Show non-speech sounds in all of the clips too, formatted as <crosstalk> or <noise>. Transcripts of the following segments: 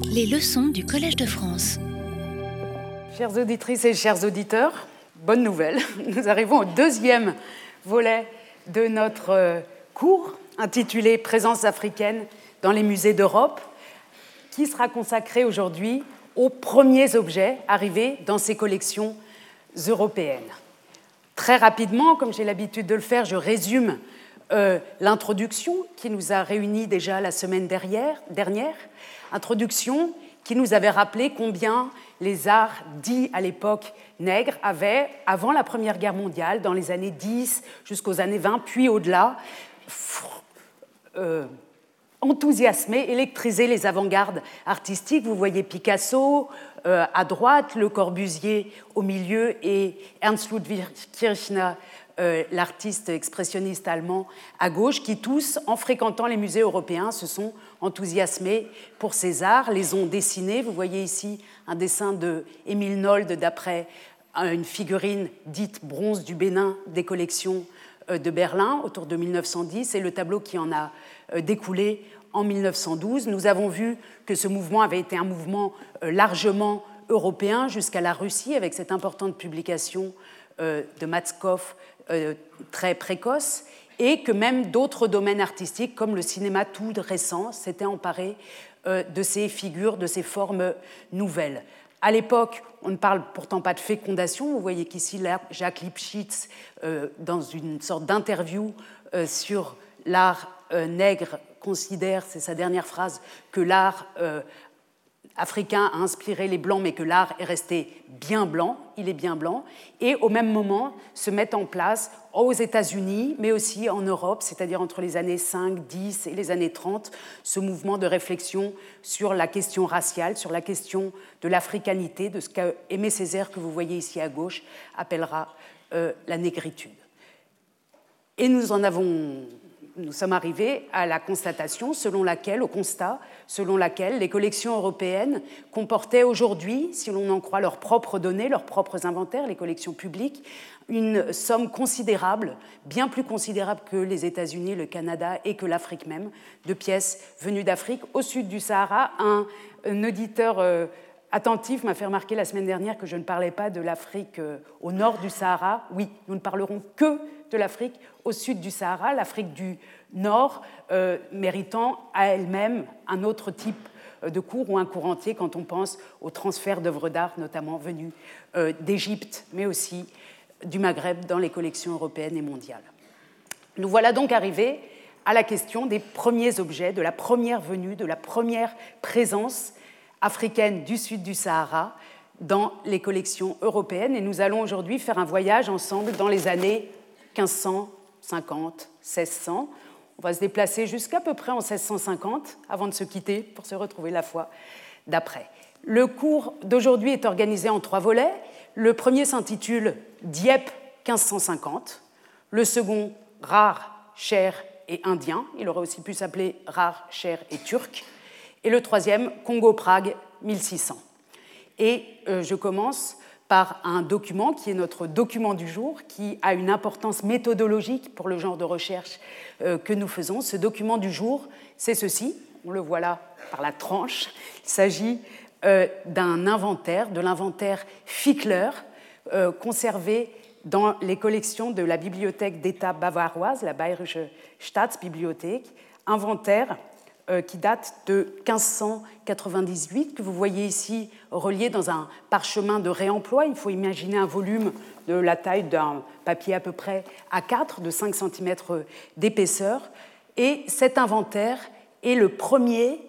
Les leçons du Collège de France. Chères auditrices et chers auditeurs, bonne nouvelle. <laughs> Nous arrivons au deuxième volet de notre euh, cours intitulé Présence africaine dans les musées d'Europe, qui sera consacré aujourd'hui aux premiers objets arrivés dans ces collections européennes. Très rapidement, comme j'ai l'habitude de le faire, je résume euh, l'introduction qui nous a réunis déjà la semaine dernière, dernière, introduction qui nous avait rappelé combien les arts dits à l'époque nègres avaient, avant la Première Guerre mondiale, dans les années 10 jusqu'aux années 20, puis au-delà, euh, enthousiasmé, électrisé les avant-gardes artistiques. Vous voyez Picasso euh, à droite, Le Corbusier au milieu et Ernst Ludwig Kirchner euh, l'artiste expressionniste allemand à gauche, qui tous, en fréquentant les musées européens, se sont enthousiasmés pour ces arts, les ont dessinés. Vous voyez ici un dessin de Émile Nold d'après une figurine dite bronze du Bénin des collections euh, de Berlin autour de 1910 et le tableau qui en a euh, découlé en 1912. Nous avons vu que ce mouvement avait été un mouvement largement européen jusqu'à la Russie avec cette importante publication de Matskov euh, très précoce et que même d'autres domaines artistiques, comme le cinéma tout récent, s'étaient emparés euh, de ces figures, de ces formes nouvelles. À l'époque, on ne parle pourtant pas de fécondation. Vous voyez qu'ici, Jacques Lipschitz, euh, dans une sorte d'interview sur l'art nègre, considère, c'est sa dernière phrase, que l'art africain a inspiré les Blancs, mais que l'art est resté bien blanc, il est bien blanc, et au même moment se met en place aux États-Unis, mais aussi en Europe, c'est-à-dire entre les années 5, 10 et les années 30, ce mouvement de réflexion sur la question raciale, sur la question de l'africanité, de ce qu'Aimé Césaire, que vous voyez ici à gauche, appellera euh, la négritude. Et nous en avons nous sommes arrivés à la constatation selon laquelle, au constat, selon laquelle les collections européennes comportaient aujourd'hui, si l'on en croit leurs propres données, leurs propres inventaires, les collections publiques, une somme considérable, bien plus considérable que les États-Unis, le Canada et que l'Afrique même, de pièces venues d'Afrique au sud du Sahara. Un, auditeur euh, attentif m'a fait remarquer la semaine dernière que je ne parlais pas de l'Afrique euh, au nord du Sahara. Oui, nous ne parlerons que de l'Afrique au sud du Sahara, l'Afrique du Nord euh, méritant à elle-même un autre type euh, de cours ou un cours entier quand on pense au transfert d'œuvres d'art, notamment venues d'Égypte, mais aussi du Maghreb dans les collections européennes et mondiales. Nous voilà donc arrivés à la question des premiers objets, de la première venue, de la première présence africaine du sud du Sahara dans les collections européennes. Et nous allons aujourd'hui faire un voyage ensemble dans les années 1550, 1600. On va se déplacer jusqu'à peu près en 1650 avant de se quitter pour se retrouver la fois d'après. Le cours d'aujourd'hui est organisé en trois volets. Le premier s'intitule Dieppe 1550, le second Rare, cher et indien, il aurait aussi pu s'appeler Rare, cher et turc, et le troisième Congo-Prague 1600. Et euh, je commence par un document qui est notre document du jour, qui a une importance méthodologique pour le genre de recherche euh, que nous faisons. Ce document du jour, c'est ceci, on le voit là par la tranche. Il s'agit euh, d'un inventaire, de l'inventaire Fickler, conservé dans les collections de la bibliothèque d'État bavaroise, la Bayerische Staatsbibliothek, inventaire qui date de 1598, que vous voyez ici relié dans un parchemin de réemploi. Il faut imaginer un volume de la taille d'un papier à peu près A4, de 5 cm d'épaisseur. Et cet inventaire est le premier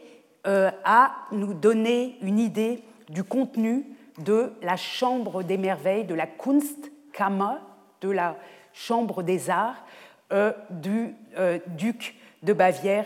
euh, à nous donner une idée du contenu de la Chambre des merveilles, de la Kunstkammer, de la Chambre des arts euh, du duc de Bavière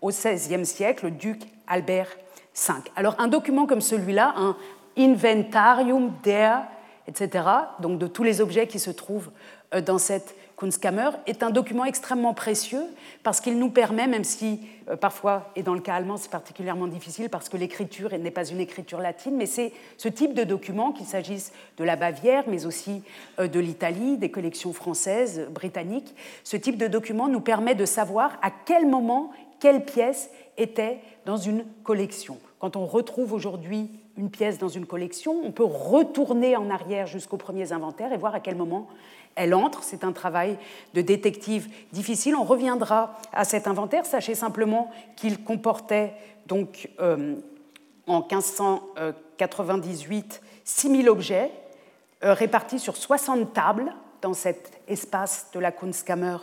au XVIe siècle, le duc Albert V. Alors un document comme celui-là, un Inventarium der, etc., donc de tous les objets qui se trouvent euh, dans cette Kunstkammer, est un document extrêmement précieux parce qu'il nous permet, même si euh, parfois, et dans le cas allemand c'est particulièrement difficile parce que l'écriture n'est pas une écriture latine, mais c'est ce type de document, qu'il s'agisse de la Bavière, mais aussi euh, de l'Italie, des collections françaises, britanniques, ce type de document nous permet de savoir à quel moment quelle pièce était dans une collection. quand on retrouve aujourd'hui une pièce dans une collection, on peut retourner en arrière jusqu'aux premiers inventaires et voir à quel moment elle entre. C'est un travail de détective difficile. On reviendra à cet inventaire. Sachez simplement qu'il comportait donc euh, en 1598 6000 objets euh, répartis sur 60 tables dans cet espace de la Kunstkammer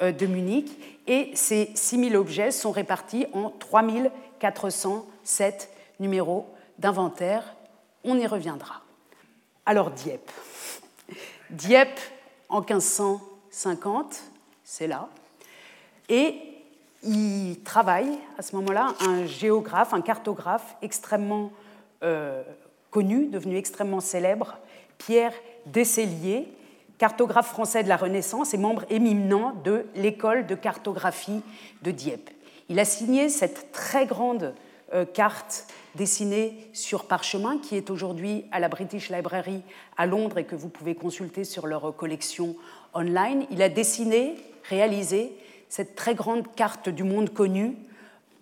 de Munich. Et ces 6000 objets sont répartis en 3407 numéros d'inventaire. On y reviendra. Alors Dieppe. Dieppe en 1550, c'est là. Et il travaille à ce moment-là un géographe, un cartographe extrêmement euh, connu, devenu extrêmement célèbre, Pierre Descellier, cartographe français de la Renaissance et membre éminent de l'école de cartographie de Dieppe. Il a signé cette très grande euh, carte dessinée sur parchemin qui est aujourd'hui à la British Library à Londres et que vous pouvez consulter sur leur collection online. Il a dessiné, réalisé cette très grande carte du monde connu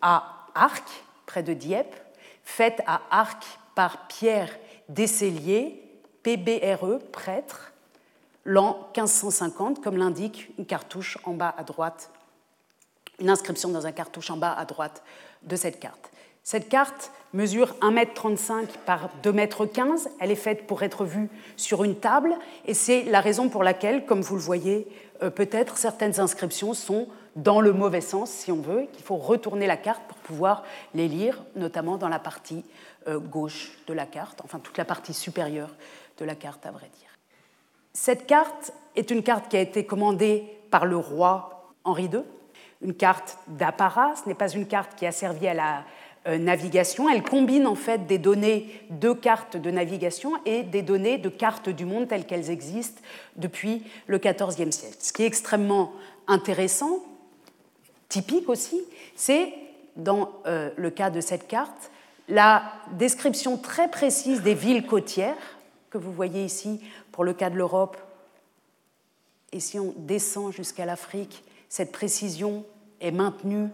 à Arc, près de Dieppe, faite à Arc par Pierre Descellier, PBRE, prêtre, l'an 1550, comme l'indique une cartouche en bas à droite, une inscription dans un cartouche en bas à droite de cette carte. Cette carte mesure 1,35 m par 2,15 m. Elle est faite pour être vue sur une table et c'est la raison pour laquelle, comme vous le voyez, euh, peut-être certaines inscriptions sont dans le mauvais sens, si on veut, qu'il faut retourner la carte pour pouvoir les lire, notamment dans la partie euh, gauche de la carte, enfin toute la partie supérieure de la carte, à vrai dire. Cette carte est une carte qui a été commandée par le roi Henri II, une carte d'apparat, ce n'est pas une carte qui a servi à la euh, navigation. Elle combine en fait des données de cartes de navigation et des données de cartes du monde telles qu'elles existent depuis le XIVe siècle. Ce qui est extrêmement intéressant, typique aussi, c'est dans euh, le cas de cette carte, la description très précise des villes côtières que vous voyez ici pour le cas de l'Europe. Et si on descend jusqu'à l'Afrique, cette précision est maintenue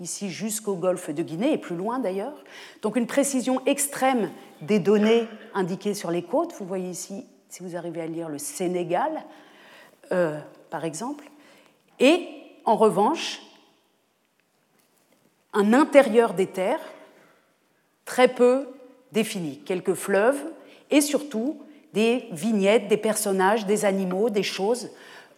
ici jusqu'au golfe de Guinée et plus loin d'ailleurs. Donc une précision extrême des données indiquées sur les côtes. Vous voyez ici, si vous arrivez à lire, le Sénégal, euh, par exemple. Et en revanche, un intérieur des terres très peu défini, quelques fleuves et surtout des vignettes, des personnages, des animaux, des choses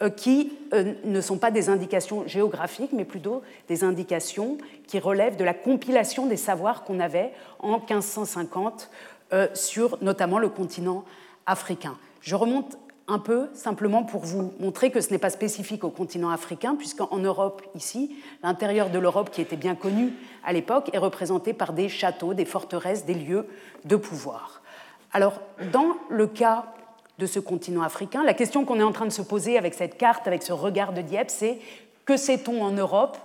euh, qui euh, ne sont pas des indications géographiques, mais plutôt des indications qui relèvent de la compilation des savoirs qu'on avait en 1550 euh, sur notamment le continent africain. Je remonte un peu simplement pour vous montrer que ce n'est pas spécifique au continent africain, puisqu'en Europe, ici, l'intérieur de l'Europe, qui était bien connu à l'époque, est représenté par des châteaux, des forteresses, des lieux de pouvoir. Alors, dans le cas de ce continent africain, la question qu'on est en train de se poser avec cette carte, avec ce regard de Dieppe, c'est que sait-on en Europe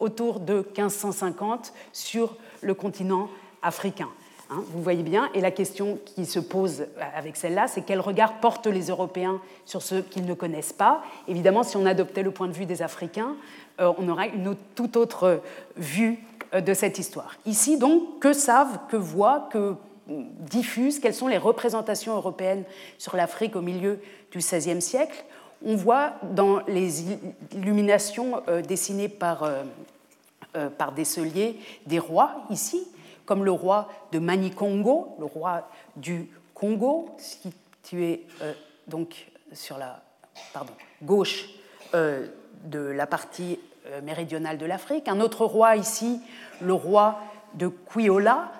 autour de 1550 sur le continent africain hein, vous voyez bien, et la question qui se pose avec celle-là, c'est quel regard portent les Européens sur ce qu'ils ne connaissent pas? Évidemment, si on adoptait le point de vue des Africains, euh, on aurait une toute autre vue euh, de cette histoire. Ici, donc, que savent, que voient, que diffuse quelles sont les représentations européennes sur l'Afrique au milieu du XVIe siècle. On voit dans les illuminations euh, dessinées par, euh, euh, par Desselier des rois ici, comme le roi de Manikongo, le roi du Congo, situé donc sur la gauche de la partie méridionale de l'Afrique. Un autre roi ici, le roi de Quiola,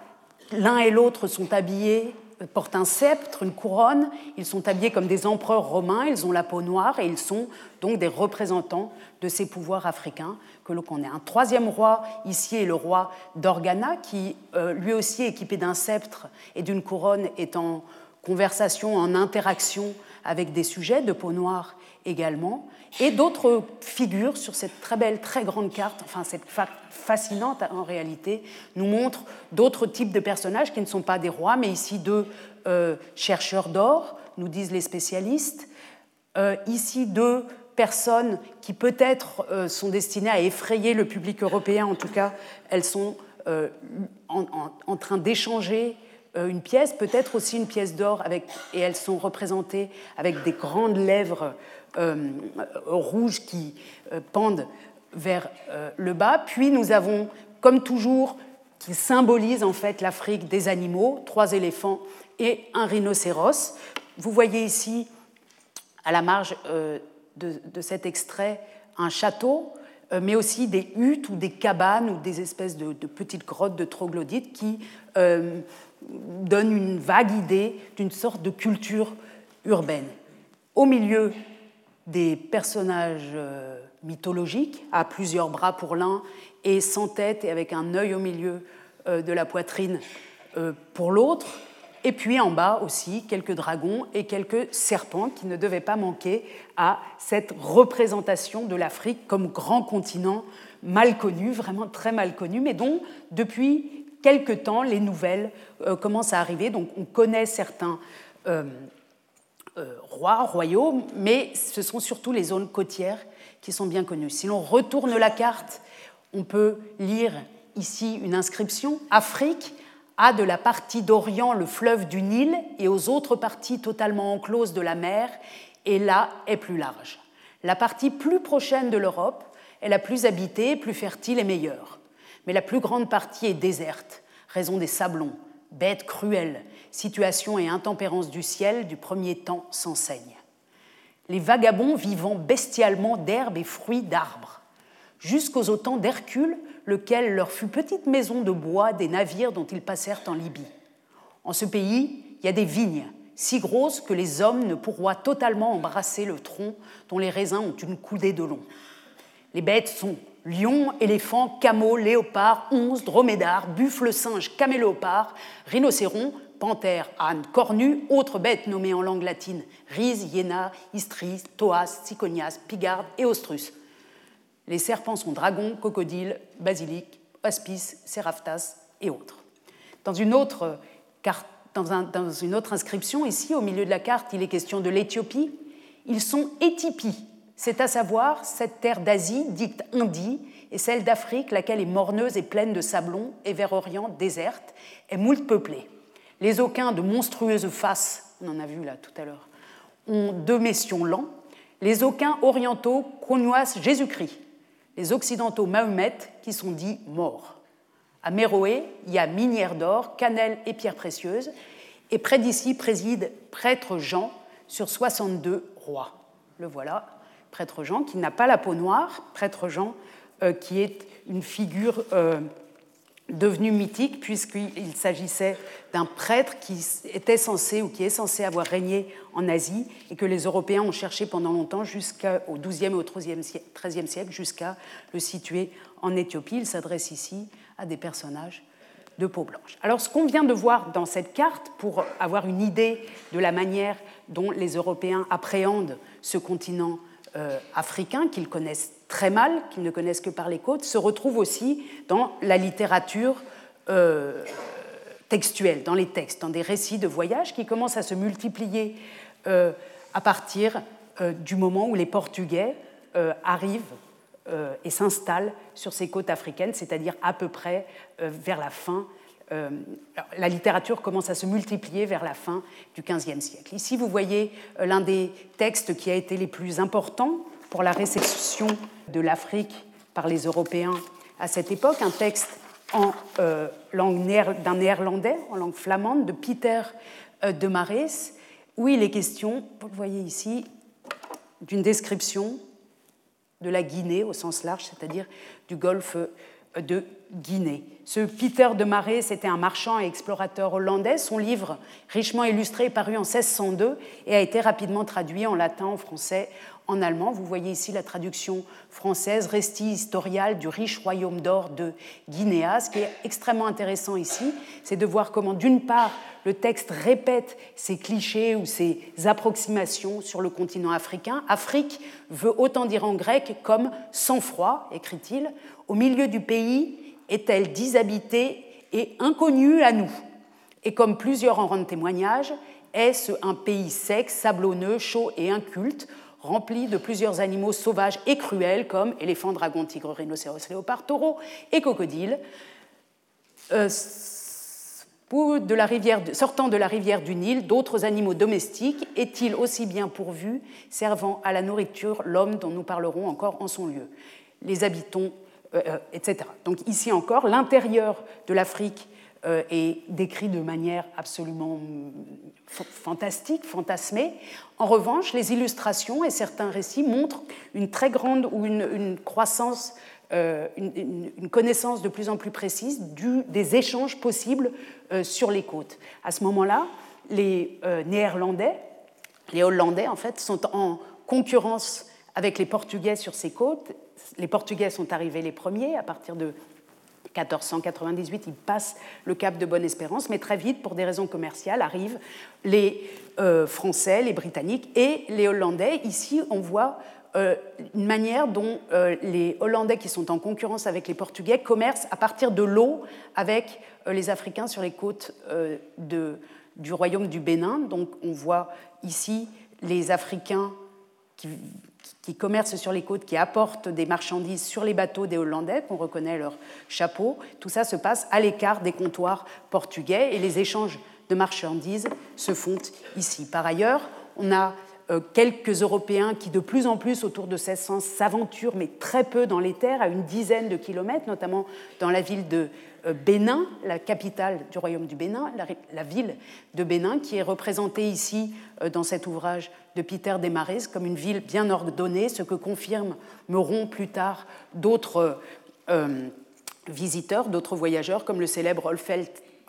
L'un et l'autre sont habillés, euh, portent un sceptre, une couronne, ils sont habillés comme des empereurs romains, ils ont la peau noire et ils sont donc des représentants de ces pouvoirs africains que l'on connaît. Un troisième roi ici est le roi d'Organa, qui euh, lui aussi équipé d'un sceptre et d'une couronne est en conversation, en interaction avec des sujets de peau noire également, et d'autres figures sur cette très belle, très grande carte, enfin cette fascinante en réalité, nous montre d'autres types de personnages qui ne sont pas des rois, mais ici deux euh, chercheurs d'or, nous disent les spécialistes, euh, ici deux personnes qui peut-être euh, sont destinées à effrayer le public européen, en tout cas elles sont en, train d'échanger une pièce, peut-être aussi une pièce d'or, et elles sont représentées avec des grandes lèvres rouges qui pendent vers le bas. Puis nous avons, comme toujours, qui symbolise en fait l'Afrique des animaux, trois éléphants et un rhinocéros. Vous voyez ici, à la marge euh, de, cet extrait, un château, euh, mais aussi des huttes ou des cabanes ou des espèces de, petites grottes de troglodytes qui euh, donnent une vague idée d'une sorte de culture urbaine. Au milieu des personnages mythologiques, à plusieurs bras pour l'un et sans tête et avec un œil au milieu euh, de la poitrine euh, pour l'autre. Et puis en bas aussi, quelques dragons et quelques serpents qui ne devaient pas manquer à cette représentation de l'Afrique comme grand continent mal connu, vraiment très mal connu, mais dont depuis quelque temps les nouvelles euh, commencent à arriver. Donc on connaît certains rois, royaumes, mais ce sont surtout les zones côtières qui sont bien connues. Si l'on retourne la carte on peut lire ici une inscription Afrique a de la partie d'Orient le fleuve du Nil et aux autres parties totalement encloses de la mer, et là est plus large. La partie plus prochaine de l'Europe est la plus habitée, plus fertile et meilleure. Mais la plus grande partie est déserte, raison des sablons, bêtes cruelles, situation et intempérance du ciel du premier temps s'enseignent. Les vagabonds vivant bestialement d'herbes et fruits d'arbres jusqu'aux autant d'Hercule, lequel leur fut petite maison de bois des navires dont ils passèrent en Libye. En ce pays, il y a des vignes, si grosses que les hommes ne pourroient totalement embrasser le tronc dont les raisins ont une coudée de long. Les bêtes sont lions, éléphants, cameaux, léopards, onze, dromédaires, buffles, singes, caméléopards, rhinocérons, panthères, ânes, cornus, autres bêtes nommées en langue latine, rise, hyéna, istris, toas, ciconias, pigarde et ostrus. Les serpents sont dragons, crocodiles, basilic, aspis, séraptas et autres. Dans une autre, inscription, ici, au milieu de la carte, il est question de l'Éthiopie. Ils sont éthipies, c'est à savoir cette terre d'Asie, dite Indie, et celle d'Afrique, laquelle est morneuse et pleine de sablons, et vers Orient, déserte, est moult peuplée. Les aucun de monstrueuses faces, on en a vu là tout à l'heure, ont deux messions lents. Les aucun orientaux connoissent Jésus-Christ, les Occidentaux Mahomet qui sont dits morts. À Méroé, il y a minière d'or, cannelle et pierres précieuses, et près d'ici préside prêtre Jean sur 62 rois. Le voilà, prêtre Jean, qui n'a pas la peau noire, prêtre Jean, euh, qui est une figure euh, devenu mythique puisqu'il s'agissait d'un prêtre qui était censé ou qui est censé avoir régné en Asie et que les Européens ont cherché pendant longtemps jusqu'au XIIe et au XIIIe siècle jusqu'à le situer en Éthiopie. Il s'adresse ici à des personnages de peau blanche. Alors ce qu'on vient de voir dans cette carte, pour avoir une idée de la manière dont les Européens appréhendent ce continent euh, africains qu'ils connaissent très mal, qu'ils ne connaissent que par les côtes, se retrouve aussi dans la littérature euh, textuelle, dans les textes, dans des récits de voyage qui commencent à se multiplier euh, à partir du moment où les Portugais arrivent et s'installent sur ces côtes africaines, c'est-à-dire à peu près vers la fin euh, la littérature commence à se multiplier vers la fin du XVe siècle. Ici, vous voyez euh, l'un des textes qui a été les plus importants pour la réception de l'Afrique par les Européens à cette époque, un texte en euh, langue d'un néerlandais, en langue flamande, de Peter de Marais, où il est question, vous le voyez ici, d'une description de la Guinée au sens large, c'est-à-dire du golfe de Guinée. Ce Peter de Marais, c'était un marchand et explorateur hollandais. Son livre, richement illustré, est paru en 1602 et a été rapidement traduit en latin, en français, en allemand. Vous voyez ici la traduction française, Resti historial du riche royaume d'or de Guinéa. Ce qui est extrêmement intéressant ici, c'est de voir comment, d'une part, le texte répète ces clichés ou ces approximations sur le continent africain. Afrique veut autant dire en grec comme sans froid, écrit-il. Au milieu du pays est-elle dishabitée et inconnue à nous? Et comme plusieurs en rendent témoignage, est-ce un pays sec, sablonneux, chaud et inculte? Rempli de plusieurs animaux sauvages et cruels comme éléphants, dragons, tigres, rhinocéros, léopards, taureaux et crocodiles. de la rivière, sortant de la rivière du Nil, d'autres animaux domestiques, est-il aussi bien pourvu, servant à la nourriture l'homme dont nous parlerons encore en son lieu Les habitants, etc. Donc ici encore, l'intérieur de l'Afrique euh, est décrit de manière absolument mm, fantastique, fantasmée. En revanche, les illustrations et certains récits montrent une très grande ou une, croissance, euh, une, connaissance de plus en plus précise des échanges possibles euh, sur les côtes. À ce moment-là, les Néerlandais, les Hollandais en fait, sont en concurrence avec les Portugais sur ces côtes. Les Portugais sont arrivés les premiers à partir de 1498, ils passent le cap de Bonne-Espérance, mais très vite, pour des raisons commerciales, arrivent les euh, Français, les Britanniques et les Hollandais. Ici, on voit euh, une manière dont euh, les Hollandais, qui sont en concurrence avec les Portugais, commercent à partir de l'eau avec les Africains sur les côtes du royaume du Bénin. Donc, on voit ici les Africains qui qui commercent sur les côtes, qui apportent des marchandises sur les bateaux des Hollandais, qu'on reconnaît leur chapeau. Tout ça se passe à l'écart des comptoirs portugais et les échanges de marchandises se font ici. Par ailleurs, on a euh, quelques Européens qui, de plus en plus, autour de 1600, s'aventurent, mais très peu dans les terres, à une dizaine de kilomètres, notamment dans la ville de Bénin, la capitale du royaume du Bénin, la, ville de Bénin, qui est représentée ici euh, dans cet ouvrage de Peter Desmarais comme une ville bien ordonnée, ce que confirmeront plus tard d'autres euh, visiteurs, d'autres voyageurs, comme le célèbre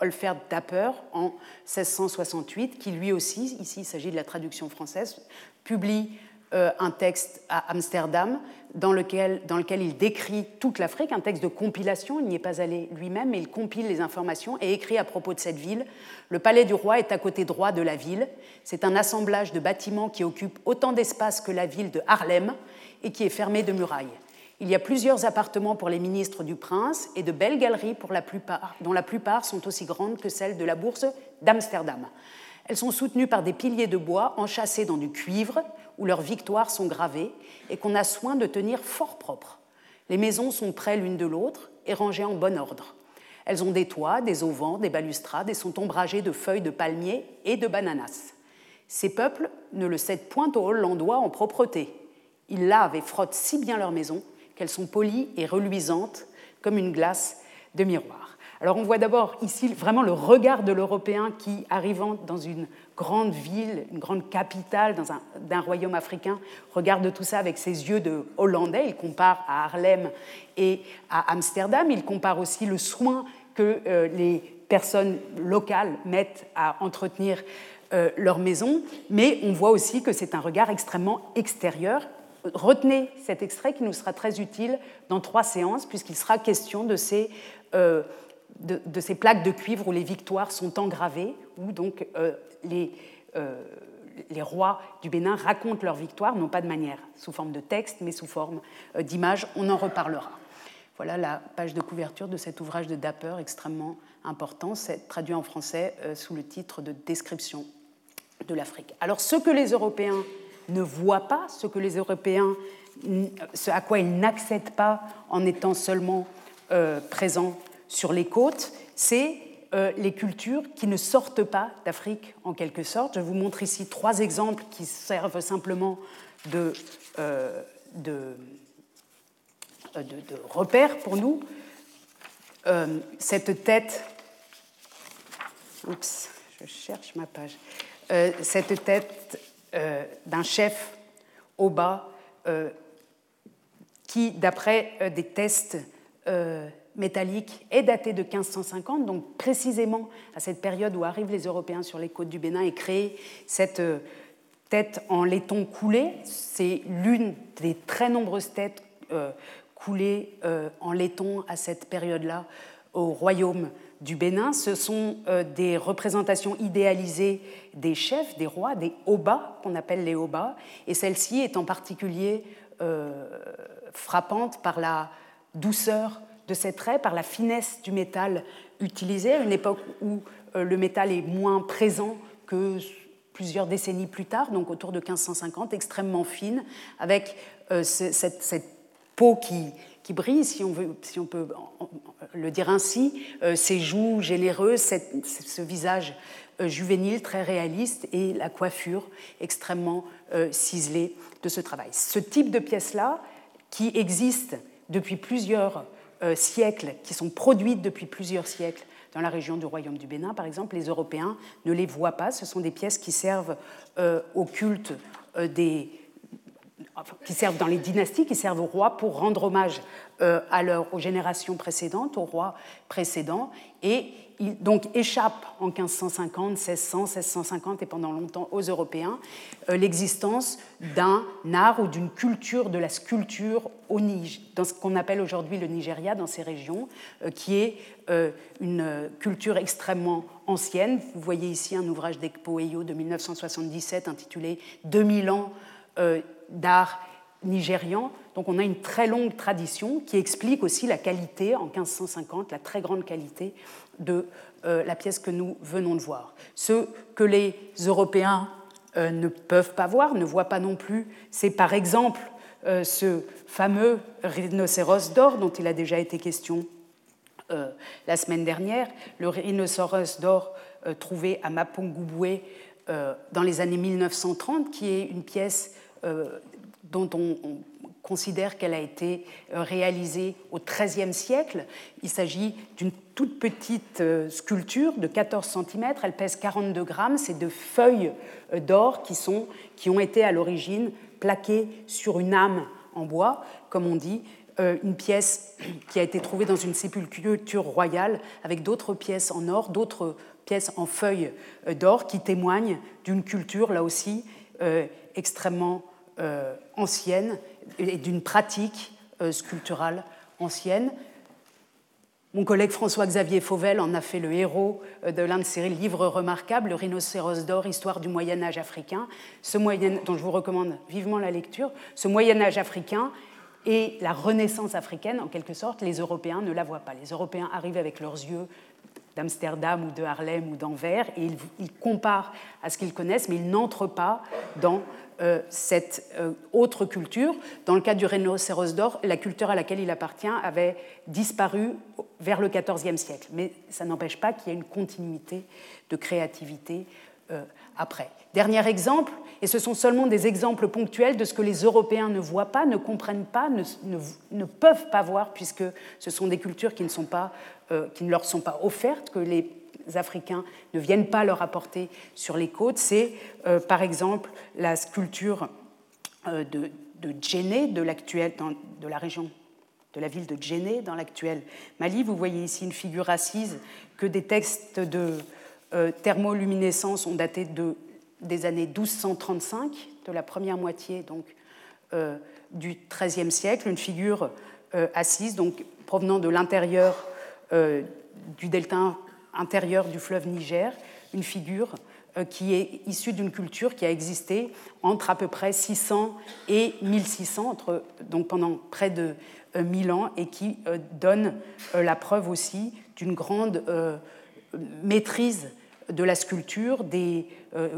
Olfert Dapper en 1668, qui lui aussi, ici il s'agit de la traduction française, publie euh, un texte à Amsterdam dans lequel, dans lequel il décrit toute l'Afrique, un texte de compilation, il n'y est pas allé lui-même, mais il compile les informations et écrit à propos de cette ville. Le palais du roi est à côté droit de la ville. C'est un assemblage de bâtiments qui occupe autant d'espace que la ville de Harlem et qui est fermé de murailles. Il y a plusieurs appartements pour les ministres du prince et de belles galeries pour la plupart, dont la plupart sont aussi grandes que celles de la bourse d'Amsterdam. Elles sont soutenues par des piliers de bois enchâssés dans du cuivre, où leurs victoires sont gravées et qu'on a soin de tenir fort propres. Les maisons sont près l'une de l'autre et rangées en bon ordre. Elles ont des toits, des auvents, des balustrades et sont ombragées de feuilles de palmier et de bananas. Ces peuples ne le cèdent point aux Hollandois en propreté. Ils lavent et frottent si bien leurs maisons qu'elles sont polies et reluisantes comme une glace de miroir. Alors on voit d'abord ici vraiment le regard de l'Européen qui, arrivant dans une grande ville, une grande capitale d'un royaume africain, regarde tout ça avec ses yeux de Hollandais. Il compare à Harlem et à Amsterdam. Il compare aussi le soin que euh, les personnes locales mettent à entretenir euh, leur maison. Mais on voit aussi que c'est un regard extrêmement extérieur. Retenez cet extrait qui nous sera très utile dans trois séances, puisqu'il sera question de ces. Euh, de, ces plaques de cuivre où les victoires sont engravées, où donc les, euh, les rois du Bénin racontent leur victoire, non pas de manière sous forme de texte, mais sous forme euh, d'image. On en reparlera. Voilà la page de couverture de cet ouvrage de Dapper extrêmement important, c'est traduit en français euh, sous le titre de Description de l'Afrique. Alors ce que les Européens ne voient pas, ce que les Européens, ce à quoi ils n'accèdent pas en étant seulement présents sur les côtes, c'est euh, les cultures qui ne sortent pas d'Afrique en quelque sorte. Je vous montre ici trois exemples qui servent simplement de, euh, euh, de, repères pour nous. cette tête, je cherche ma page, cette tête d'un chef au bas qui, d'après des tests métallique est daté de 1550, donc précisément à cette période où arrivent les Européens sur les côtes du Bénin et créent cette euh, tête en laiton coulé. C'est l'une des très nombreuses têtes euh, coulées euh, en laiton à cette période-là au royaume du Bénin. Ce sont des représentations idéalisées des chefs, des rois, des obas, qu'on appelle les obas, et celle-ci est en particulier frappante par la douceur de ces traits par la finesse du métal utilisé, à une époque où euh, le métal est moins présent que plusieurs décennies plus tard, donc autour de 1550, extrêmement fine, avec euh, cette, peau qui qui brille, si on, veut, si on peut le dire ainsi, ses joues généreuses, ce visage juvénile très réaliste et la coiffure extrêmement ciselée de ce travail. Ce type de pièce-là, qui existe depuis plusieurs siècles, qui sont produites depuis plusieurs siècles dans la région du Royaume du Bénin, par exemple, les Européens ne les voient pas. Ce sont des pièces qui servent au culte des, qui servent dans les dynasties, qui servent aux rois pour rendre hommage euh, à aux générations précédentes, aux rois précédents, et donc échappent en 1550, 1600, 1650 et pendant longtemps aux Européens euh, l'existence d'un art ou d'une culture de la sculpture au Niger, dans ce qu'on appelle aujourd'hui le Nigeria, dans ces régions, euh, qui est une culture extrêmement ancienne. Vous voyez ici un ouvrage d'Ekpo Eyo de 1977 intitulé 2000 ans d'art nigérian. Donc on a une très longue tradition qui explique aussi la qualité, en 1550, la très grande qualité de euh, la pièce que nous venons de voir. Ce que les Européens euh, ne peuvent pas voir, ne voient pas non plus, c'est par exemple euh, ce fameux rhinocéros d'or dont il a déjà été question la semaine dernière, le rhinocéros d'or trouvé à Mapongubwe dans les années 1930, qui est une pièce dont on, considère qu'elle a été euh, réalisée au XIIIe siècle. Il s'agit d'une toute petite euh, sculpture de 14 cm, elle pèse 42 grammes, c'est de feuilles euh, d'or qui, qui ont été à l'origine plaquées sur une âme en bois, comme on dit, une pièce qui a été trouvée dans une sépulture royale avec d'autres pièces en or, d'autres pièces en feuilles d'or qui témoignent d'une culture, là aussi, extrêmement ancienne et d'une pratique euh, sculpturale ancienne. Mon collègue François-Xavier Fauvel en a fait le héros euh, de l'un de ses livres remarquables, Le rhinocéros d'or, Histoire du Moyen Âge africain, ce moyen, dont je vous recommande vivement la lecture. Ce Moyen Âge africain et la Renaissance africaine, en quelque sorte, les Européens ne la voient pas. Les Européens arrivent avec leurs yeux d'Amsterdam ou de Harlem ou d'Anvers et ils, comparent à ce qu'ils connaissent, mais ils n'entrent pas dans euh, cette euh, autre culture. Dans le cas du rhinocéros d'or, la culture à laquelle il appartient avait disparu vers le XIVe siècle. Mais ça n'empêche pas qu'il y ait une continuité de créativité euh, après. Dernier exemple, et ce sont seulement des exemples ponctuels de ce que les Européens ne voient pas, ne comprennent pas, ne, peuvent pas voir, puisque ce sont des cultures qui ne, qui ne leur sont pas offertes, que les Africains ne viennent pas leur apporter sur les côtes, c'est euh, par exemple la sculpture euh, de, de Djenné, de, de la région de la ville de Djenné, dans l'actuel Mali. Vous voyez ici une figure assise que des textes de euh, thermoluminescence ont daté de, des années 1235, de la première moitié donc, du XIIIe siècle, une figure assise donc, provenant de l'intérieur du delta intérieur du fleuve Niger, une figure euh, qui est issue d'une culture qui a existé entre à peu près 600 et 1600, entre, donc pendant près de 1000 euh, ans, et qui euh, donne la preuve aussi d'une grande maîtrise de la sculpture.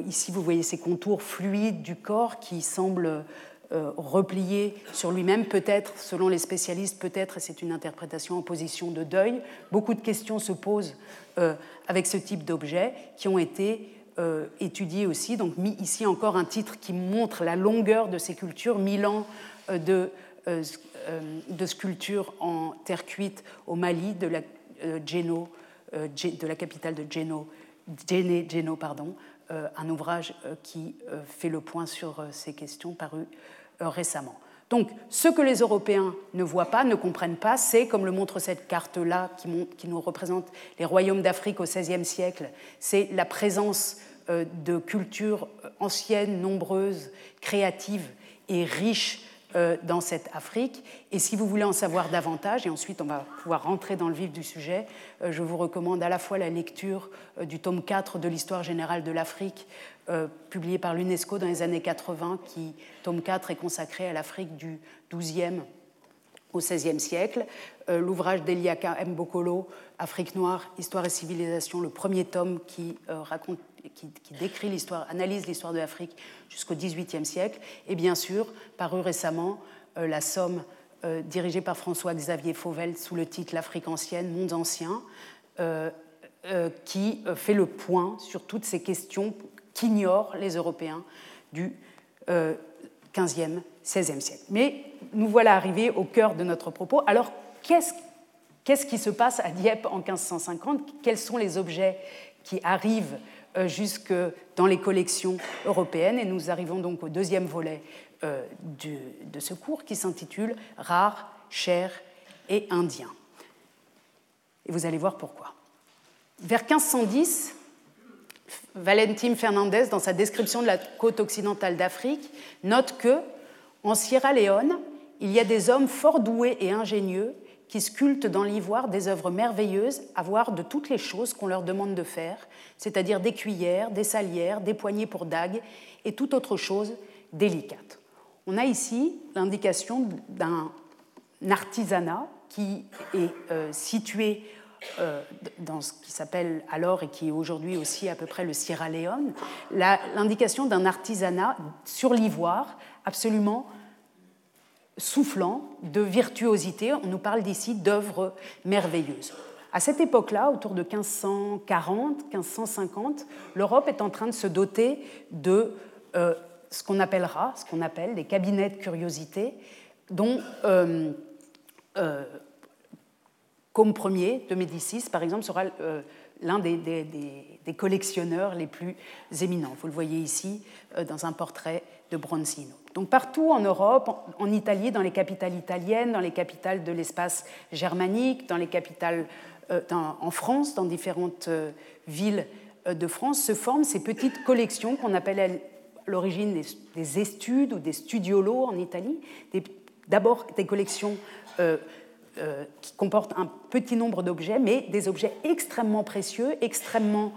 Ici, vous voyez ces contours fluides du corps qui semblent replié sur lui-même, peut-être, selon les spécialistes, peut-être, c'est une interprétation en position de deuil. Beaucoup de questions se posent euh, avec ce type d'objets qui ont été euh, étudiés aussi. Donc, mis ici encore un titre qui montre la longueur de ces cultures, mille ans de, de sculpture en terre cuite au Mali, de la, Geno, de la capitale de Geno, Geno, pardon, un ouvrage qui fait le point sur ces questions paru euh, récemment. Donc, ce que les Européens ne voient pas, ne comprennent pas, c'est, comme le montre cette carte-là, qui, qui, nous représente les royaumes d'Afrique au XVIe siècle, c'est la présence euh, de cultures anciennes, nombreuses, créatives et riches euh, dans cette Afrique. Et si vous voulez en savoir davantage, et ensuite on va pouvoir rentrer dans le vif du sujet, je vous recommande à la fois la lecture du tome 4 de l'histoire générale de l'Afrique euh, publié par l'UNESCO dans les années 80, qui, tome 4, est consacré à l'Afrique du XIIe au XVIe siècle. Euh, l'ouvrage d'Eliaka Mbokolo, Afrique noire, Histoire et civilisation, le premier tome qui, euh, raconte, qui, décrit l'histoire, analyse l'histoire de l'Afrique jusqu'au XVIIIe siècle. Et bien sûr, paru récemment, la somme dirigé par François-Xavier Fauvel sous le titre L'Afrique ancienne, mondes anciens, qui fait le point sur toutes ces questions qu'ignorent les Européens du 15e, 16e siècle. Mais nous voilà arrivés au cœur de notre propos. Alors, qu'est-ce qui se passe à Dieppe en 1550 Quels sont les objets qui arrivent euh, jusque dans les collections européennes Et nous arrivons donc au deuxième volet euh, de ce cours qui s'intitule Rares, chers et indiens. Et vous allez voir pourquoi. Vers 1510, Valentin Fernandez, dans sa description de la côte occidentale d'Afrique, note que en Sierra Leone, il y a des hommes fort doués et ingénieux qui sculptent dans l'ivoire des œuvres merveilleuses à voir de toutes les choses qu'on leur demande de faire, c'est-à-dire des cuillères, des salières, des poignées pour dagues et toute autre chose délicate. On a ici l'indication d'un artisanat qui est euh, situé euh, dans ce qui s'appelle alors et qui est aujourd'hui aussi à peu près le Sierra Leone, l'indication d'un artisanat sur l'ivoire absolument soufflant de virtuosité. On nous parle d'ici d'œuvres merveilleuses. À cette époque-là, autour de 1540, 1550, l'Europe est en train de se doter de euh, ce qu'on appellera, ce qu'on appelle des cabinets de curiosité, dont euh, euh, comme premier de Médicis, par exemple, sera l'un des, des, collectionneurs les plus éminents. Vous le voyez ici dans un portrait de Bronzino. Donc partout en Europe, en Italie, dans les capitales italiennes, dans les capitales de l'espace germanique, dans les capitales euh, en France, dans différentes euh, villes euh, de France, se forment ces petites collections qu'on appelle à l'origine des, des, estudes ou des studiolos en Italie. D'abord des collections qui comportent un petit nombre d'objets, mais des objets extrêmement précieux, extrêmement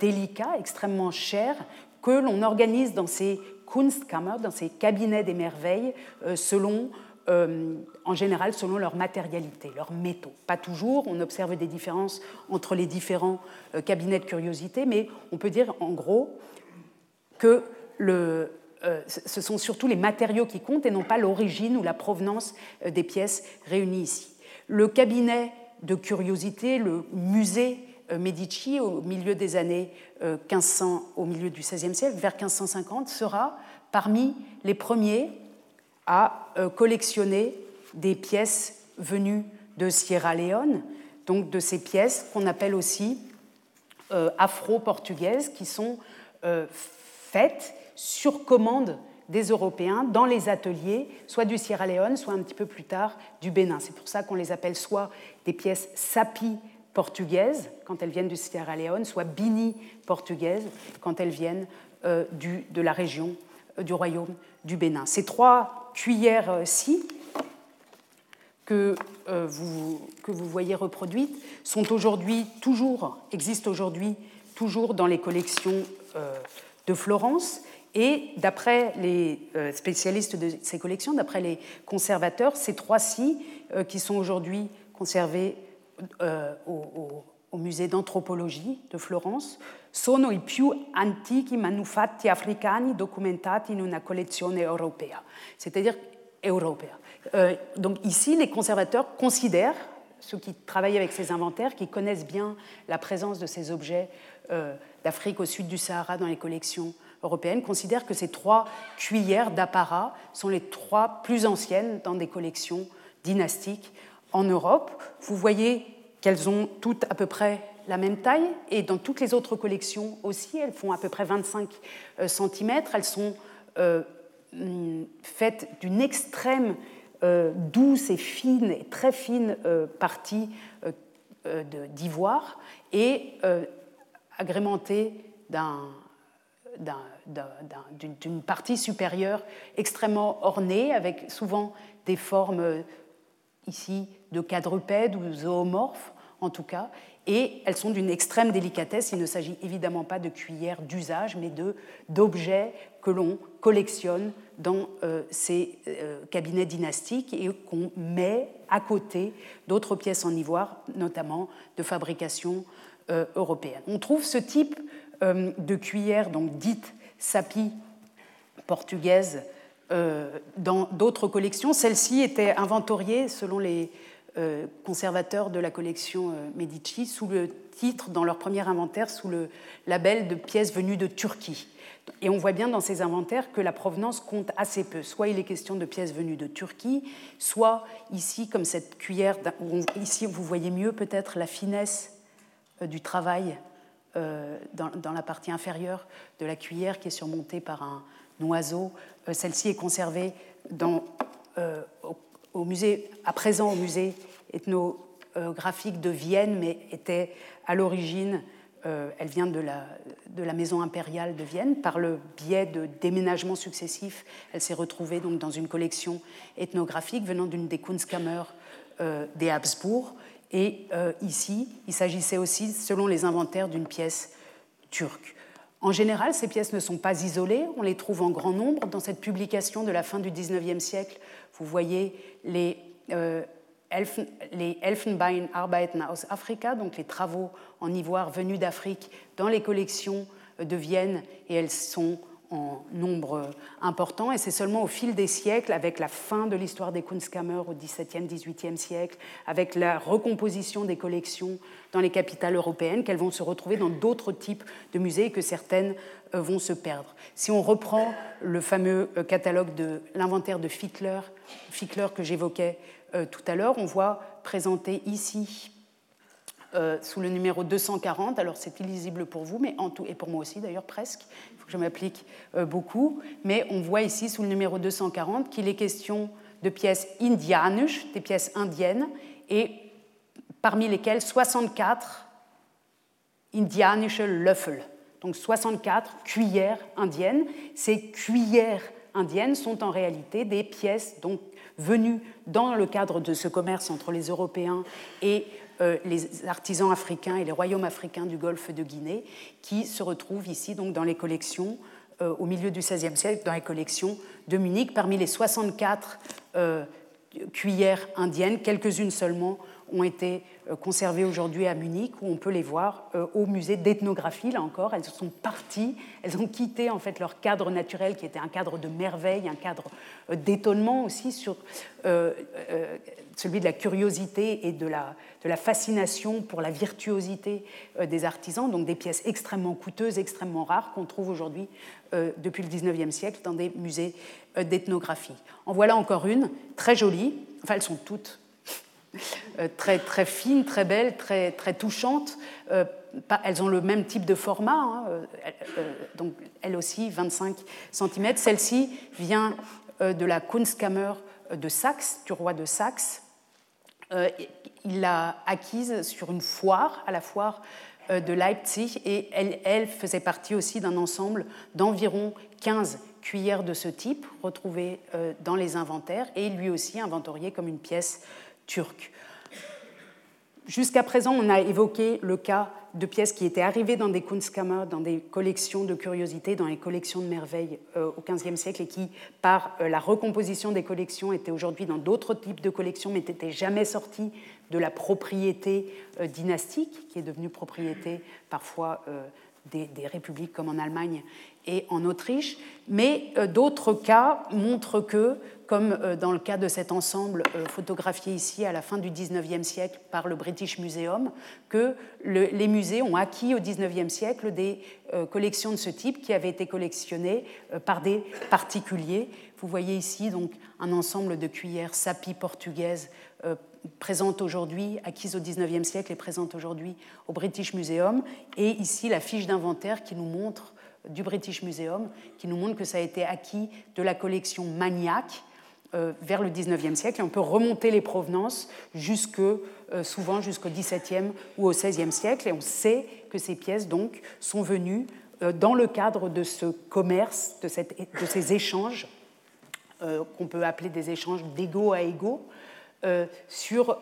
délicats, extrêmement chers, que l'on organise dans ces Kunstkammer, dans ces cabinets des merveilles, euh, selon, euh, en général selon leur matérialité, leurs métaux. Pas toujours, on observe des différences entre les différents euh, cabinets de curiosité, mais on peut dire en gros que ce sont surtout les matériaux qui comptent et non pas l'origine ou la provenance des pièces réunies ici. Le cabinet de curiosité, le musée Medici au milieu des années 1500, au milieu du XVIe siècle, vers 1550, sera parmi les premiers à euh, collectionner des pièces venues de Sierra Leone, donc de ces pièces qu'on appelle aussi euh, afro-portugaises, qui sont euh, faites sur commande des Européens dans les ateliers, soit du Sierra Leone, soit un petit peu plus tard du Bénin. C'est pour ça qu'on les appelle soit des pièces sapi portugaises quand elles viennent du Sierra Leone, soit bini portugaises quand elles viennent du, de la région du royaume du Bénin. Ces trois cuillères-ci que, euh, vous, que vous voyez reproduites sont aujourd'hui toujours, existent aujourd'hui toujours dans les collections euh, de Florence. Et d'après les euh, spécialistes de ces collections, d'après les conservateurs, ces trois-ci, qui sont aujourd'hui conservés au, au musée d'anthropologie de Florence, sono i più antichi manufatti africani documentati in una collezione europea, c'est-à-dire européen. Euh, donc ici, les conservateurs considèrent, ceux qui travaillent avec ces inventaires, qui connaissent bien la présence de ces objets euh, d'Afrique au sud du Sahara dans les collections européennes, considèrent que ces trois cuillères d'apparat sont les trois plus anciennes dans des collections dynastiques en Europe. Vous voyez qu'elles ont toutes à peu près la même taille et dans toutes les autres collections aussi, elles font à peu près 25 euh, cm. Elles sont euh, mm, faites d'une extrême euh, douce et fine, très fine partie d'ivoire et agrémentée d'une partie supérieure extrêmement ornée, avec souvent des formes ici de quadrupèdes ou zoomorphes en tout cas, et elles sont d'une extrême délicatesse. Il ne s'agit évidemment pas de cuillères d'usage, mais d'objets que l'on collectionne dans euh, ces euh, cabinets dynastiques et qu'on met à côté d'autres pièces en ivoire, notamment de fabrication euh, européenne. On trouve ce type de cuillère, donc dite sapi portugaise, dans d'autres collections. Celle-ci était inventoriée selon les conservateurs de la collection Medici sous le titre, dans leur premier inventaire, sous le label de pièces venues de Turquie. Et on voit bien dans ces inventaires que la provenance compte assez peu. Soit il est question de pièces venues de Turquie, soit ici, comme cette cuillère, ici vous voyez mieux peut-être la finesse euh, du travail euh, dans, la partie inférieure de la cuillère qui est surmontée par un oiseau. Euh, celle-ci est conservée dans, au, musée, à présent au musée ethnographique de Vienne, mais était à l'origine euh, elle vient de la, de la, maison impériale de Vienne. Par le biais de déménagements successifs, elle s'est retrouvée donc dans une collection ethnographique venant d'une des Kunstkammer euh, des Habsbourg. Et euh, ici, il s'agissait aussi, selon les inventaires, d'une pièce turque. En général, ces pièces ne sont pas isolées, on les trouve en grand nombre. Dans cette publication de la fin du XIXe siècle, vous voyez les les Elfenbeinarbeiten aus Afrika, donc les travaux en ivoire venus d'Afrique, dans les collections de Vienne, et elles sont en nombre important. Et c'est seulement au fil des siècles, avec la fin de l'histoire des Kunstkammer au XVIIe, XVIIIe siècle, avec la recomposition des collections dans les capitales européennes, qu'elles vont se retrouver dans d'autres types de musées et que certaines euh, vont se perdre. Si on reprend le fameux euh, catalogue de l'inventaire de Fichtler, Fichtler que j'évoquais euh, tout à l'heure. On voit présenté ici sous le numéro 240. Alors c'est illisible pour vous, mais en tout, et pour moi aussi d'ailleurs presque. Je m'applique euh, beaucoup. Mais on voit ici sous le numéro 240 qu'il est question de pièces indianes, des pièces indiennes, et parmi lesquelles 64 indianische Löffel, donc 64 cuillères indiennes. Ces cuillères indiennes sont en réalité des pièces donc venus dans le cadre de ce commerce entre les Européens et les artisans africains et les royaumes africains du golfe de Guinée, qui se retrouvent ici donc dans les collections euh, au milieu du XVIe siècle, dans les collections de Munich. Parmi les 64 euh, cuillères indiennes, quelques-unes seulement ont été euh, conservées aujourd'hui à Munich, où on peut les voir euh, au musée d'ethnographie, là encore. Elles sont parties, elles ont quitté en fait leur cadre naturel, qui était un cadre de merveille, un cadre euh, d'étonnement aussi sur celui de la curiosité et de la, de la fascination pour la virtuosité des artisans, donc des pièces extrêmement coûteuses, extrêmement rares, qu'on trouve aujourd'hui depuis le 19e siècle dans des musées d'ethnographie. En voilà encore une, très jolie, enfin elles sont toutes très, très fines, très belles, très, très touchantes. Euh, elles ont le même type de format, hein, euh, donc elle aussi 25 cm. Celle-ci vient de la Kunstkammer de Saxe, du roi de Saxe. il l'a acquise sur une foire, à la foire de Leipzig, et elle, elle faisait partie aussi d'un ensemble d'environ 15 cuillères de ce type retrouvées dans les inventaires, et lui aussi inventorié comme une pièce Jusqu'à présent, on a évoqué le cas de pièces qui étaient arrivées dans des Kunstkammer, dans des collections de curiosités, dans les collections de merveilles euh, au XVe siècle et qui, par euh, la recomposition des collections, étaient aujourd'hui dans d'autres types de collections mais n'étaient jamais sorties de la propriété euh, dynastique, qui est devenue propriété parfois des, républiques comme en Allemagne et en Autriche. Mais d'autres cas montrent que comme euh, dans le cas de cet ensemble euh, photographié ici à la fin du XIXe siècle par le British Museum, que les musées ont acquis au XIXe siècle des euh, collections de ce type qui avaient été collectionnées par des particuliers. Vous voyez ici donc un ensemble de cuillères sapi portugaises présentes aujourd'hui, acquises au XIXe siècle et présentes aujourd'hui au British Museum, et ici la fiche d'inventaire qui nous montre du British Museum, qui nous montre que ça a été acquis de la collection Maniac, euh, vers le XIXe siècle et on peut remonter les provenances jusque, euh, souvent jusqu'au XVIIe ou au XVIe siècle et on sait que ces pièces donc sont venues euh, dans le cadre de ce commerce, de, de ces échanges qu'on peut appeler des échanges d'égaux à égaux sur,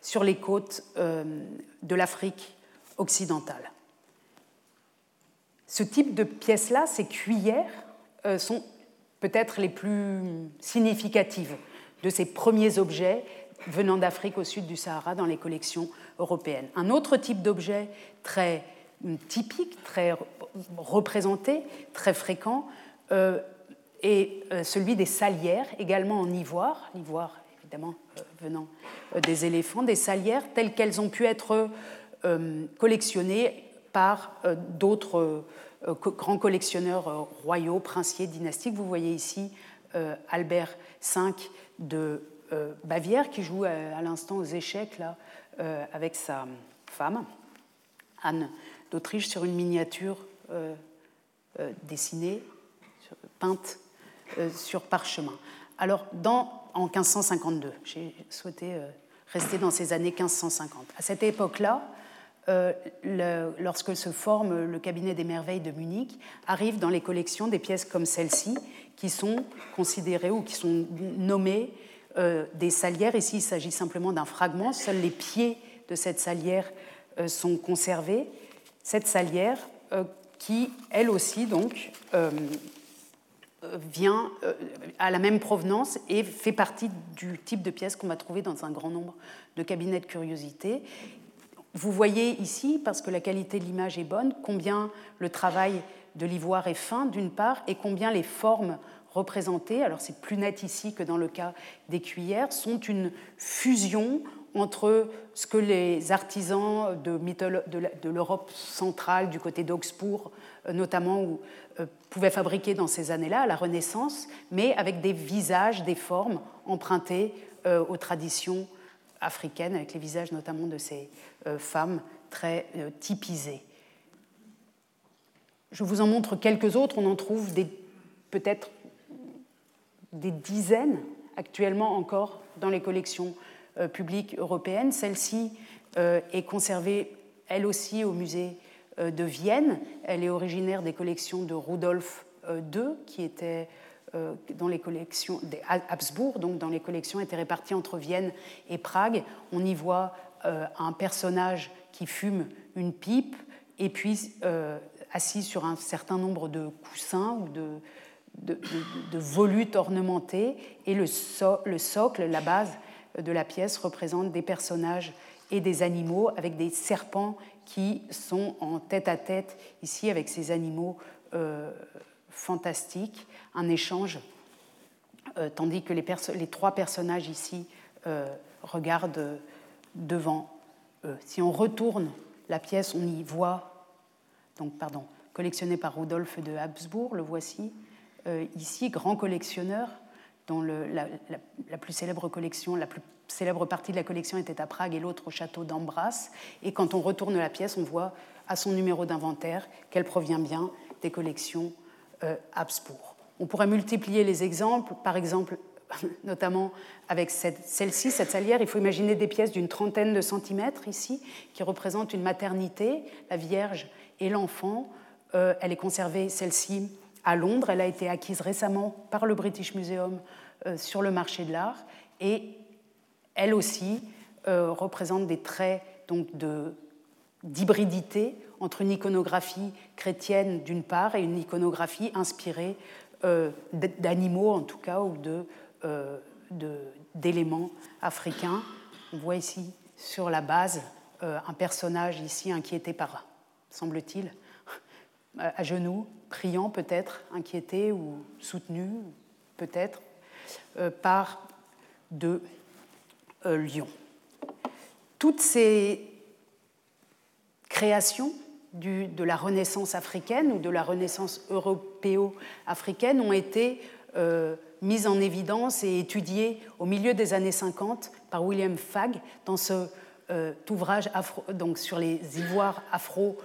sur les côtes de l'Afrique occidentale. Ce type de pièces-là, ces cuillères, sont peut-être les plus significatives de ces premiers objets venant d'Afrique au sud du Sahara dans les collections européennes. Un autre type d'objet très typique, très représenté, très fréquent, euh, et celui des salières, également en ivoire, l'ivoire évidemment venant des éléphants, des salières telles qu'elles ont pu être collectionnées par d'autres grands collectionneurs royaux, princiers, dynastiques. Vous voyez ici Albert V de Bavière qui joue à l'instant aux échecs avec sa femme, Anne d'Autriche, sur une miniature dessinée, peinte sur parchemin. Alors, en 1552, j'ai souhaité rester dans ces années 1550. À cette époque-là, lorsque se forme le cabinet des merveilles de Munich, arrivent dans les collections des pièces comme celle-ci, qui sont considérées ou qui sont nommées euh, des salières. Ici, il s'agit simplement d'un fragment. Seuls les pieds de cette salière euh, sont conservés. Cette salière, euh, qui, elle aussi, donc, vient à la même provenance et fait partie du type de pièce qu'on va trouver dans un grand nombre de cabinets de curiosité. Vous voyez ici, parce que la qualité de l'image est bonne, combien le travail de l'ivoire est fin, d'une part, et combien les formes représentées, alors c'est plus net ici que dans le cas des cuillères, sont une fusion entre ce que les artisans de, l'Europe centrale, du côté d'Augsbourg euh, notamment, euh, pouvaient fabriquer dans ces années-là, à la Renaissance, mais avec des visages, des formes empruntées euh, aux traditions africaines, avec les visages notamment de ces femmes très typisées. Je vous en montre quelques autres, on en trouve peut-être des dizaines actuellement encore dans les collections euh, publiques européennes. Celle-ci euh, est conservée elle aussi au musée euh, de Vienne. Elle est originaire des collections de Rudolf II, qui était dans les collections des Habsbourg, donc dans les collections étaient réparties entre Vienne et Prague. On y voit un personnage qui fume une pipe et puis assis sur un certain nombre de coussins ou de, volutes ornementés, et le, le, socle, la base de la pièce représente des personnages et des animaux avec des serpents qui sont en tête à tête ici avec ces animaux euh, fantastiques, un échange, euh, tandis que les, trois personnages ici euh, regardent devant eux. Si on retourne la pièce, on y voit, donc pardon, collectionné par Rudolf de Habsbourg, le voici, euh, ici, grand collectionneur, dont la, plus célèbre collection, la plus célèbre partie de la collection était à Prague et l'autre au château d'Ambras. Et quand on retourne la pièce, on voit à son numéro d'inventaire qu'elle provient bien des collections euh, Habsbourg. On pourrait multiplier les exemples, par exemple, <laughs> notamment avec celle-ci, cette salière, il faut imaginer des pièces d'une trentaine de centimètres ici, qui représentent une maternité, la Vierge et l'enfant. Euh, elle est conservée, celle-ci, à Londres. Elle a été acquise récemment par le British Museum euh, sur le marché de l'art et elle aussi euh, représente des traits donc d'hybridité entre une iconographie chrétienne d'une part et une iconographie inspirée euh, d'animaux en tout cas ou d'éléments africains. On voit ici sur la base un personnage ici inquiété par, semble-t-il, à genoux, priant peut-être, inquiété ou soutenu peut-être euh, par deux euh, lions. Toutes ces créations de la Renaissance africaine ou de la Renaissance européo-africaine ont été euh, mises en évidence et étudiées au milieu des années 50 par William Fagg dans cet ouvrage donc sur les ivoires afro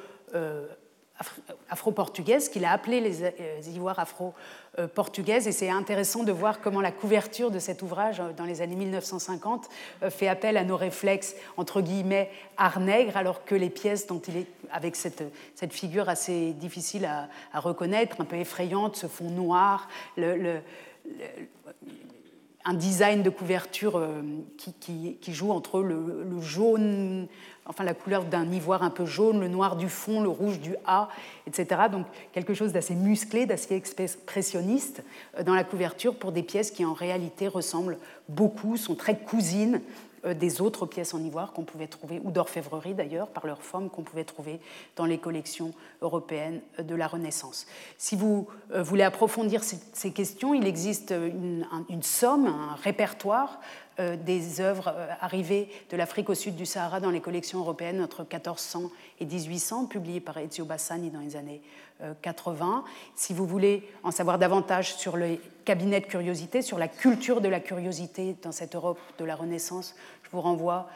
afro-portugaise, qu'il a appelé les, euh, ivoires afro-portugaises. Et c'est intéressant de voir comment la couverture de cet ouvrage, euh, dans les années 1950, euh, fait appel à nos réflexes, entre guillemets, art nègre, alors que les pièces dont il est, avec cette, cette figure assez difficile à, reconnaître, un peu effrayante, ce fond noir, un design de couverture qui, joue entre le, jaune enfin la couleur d'un ivoire un peu jaune, le noir du fond, le rouge du A, etc. Donc quelque chose d'assez musclé, d'assez expressionniste euh, dans la couverture pour des pièces qui en réalité ressemblent beaucoup, sont très cousines des autres pièces en ivoire qu'on pouvait trouver, ou d'orfèvrerie d'ailleurs, par leur forme, qu'on pouvait trouver dans les collections européennes de la Renaissance. Si vous voulez approfondir ces questions, il existe une, une somme, un répertoire euh, des œuvres euh, arrivées de l'Afrique au sud du Sahara dans les collections européennes entre 1400 et 1800, publiées par Ezio Bassani dans les années 80. Euh, si vous voulez en savoir davantage sur le cabinet de curiosité, sur la culture de la curiosité dans cette Europe de la Renaissance, je vous renvoie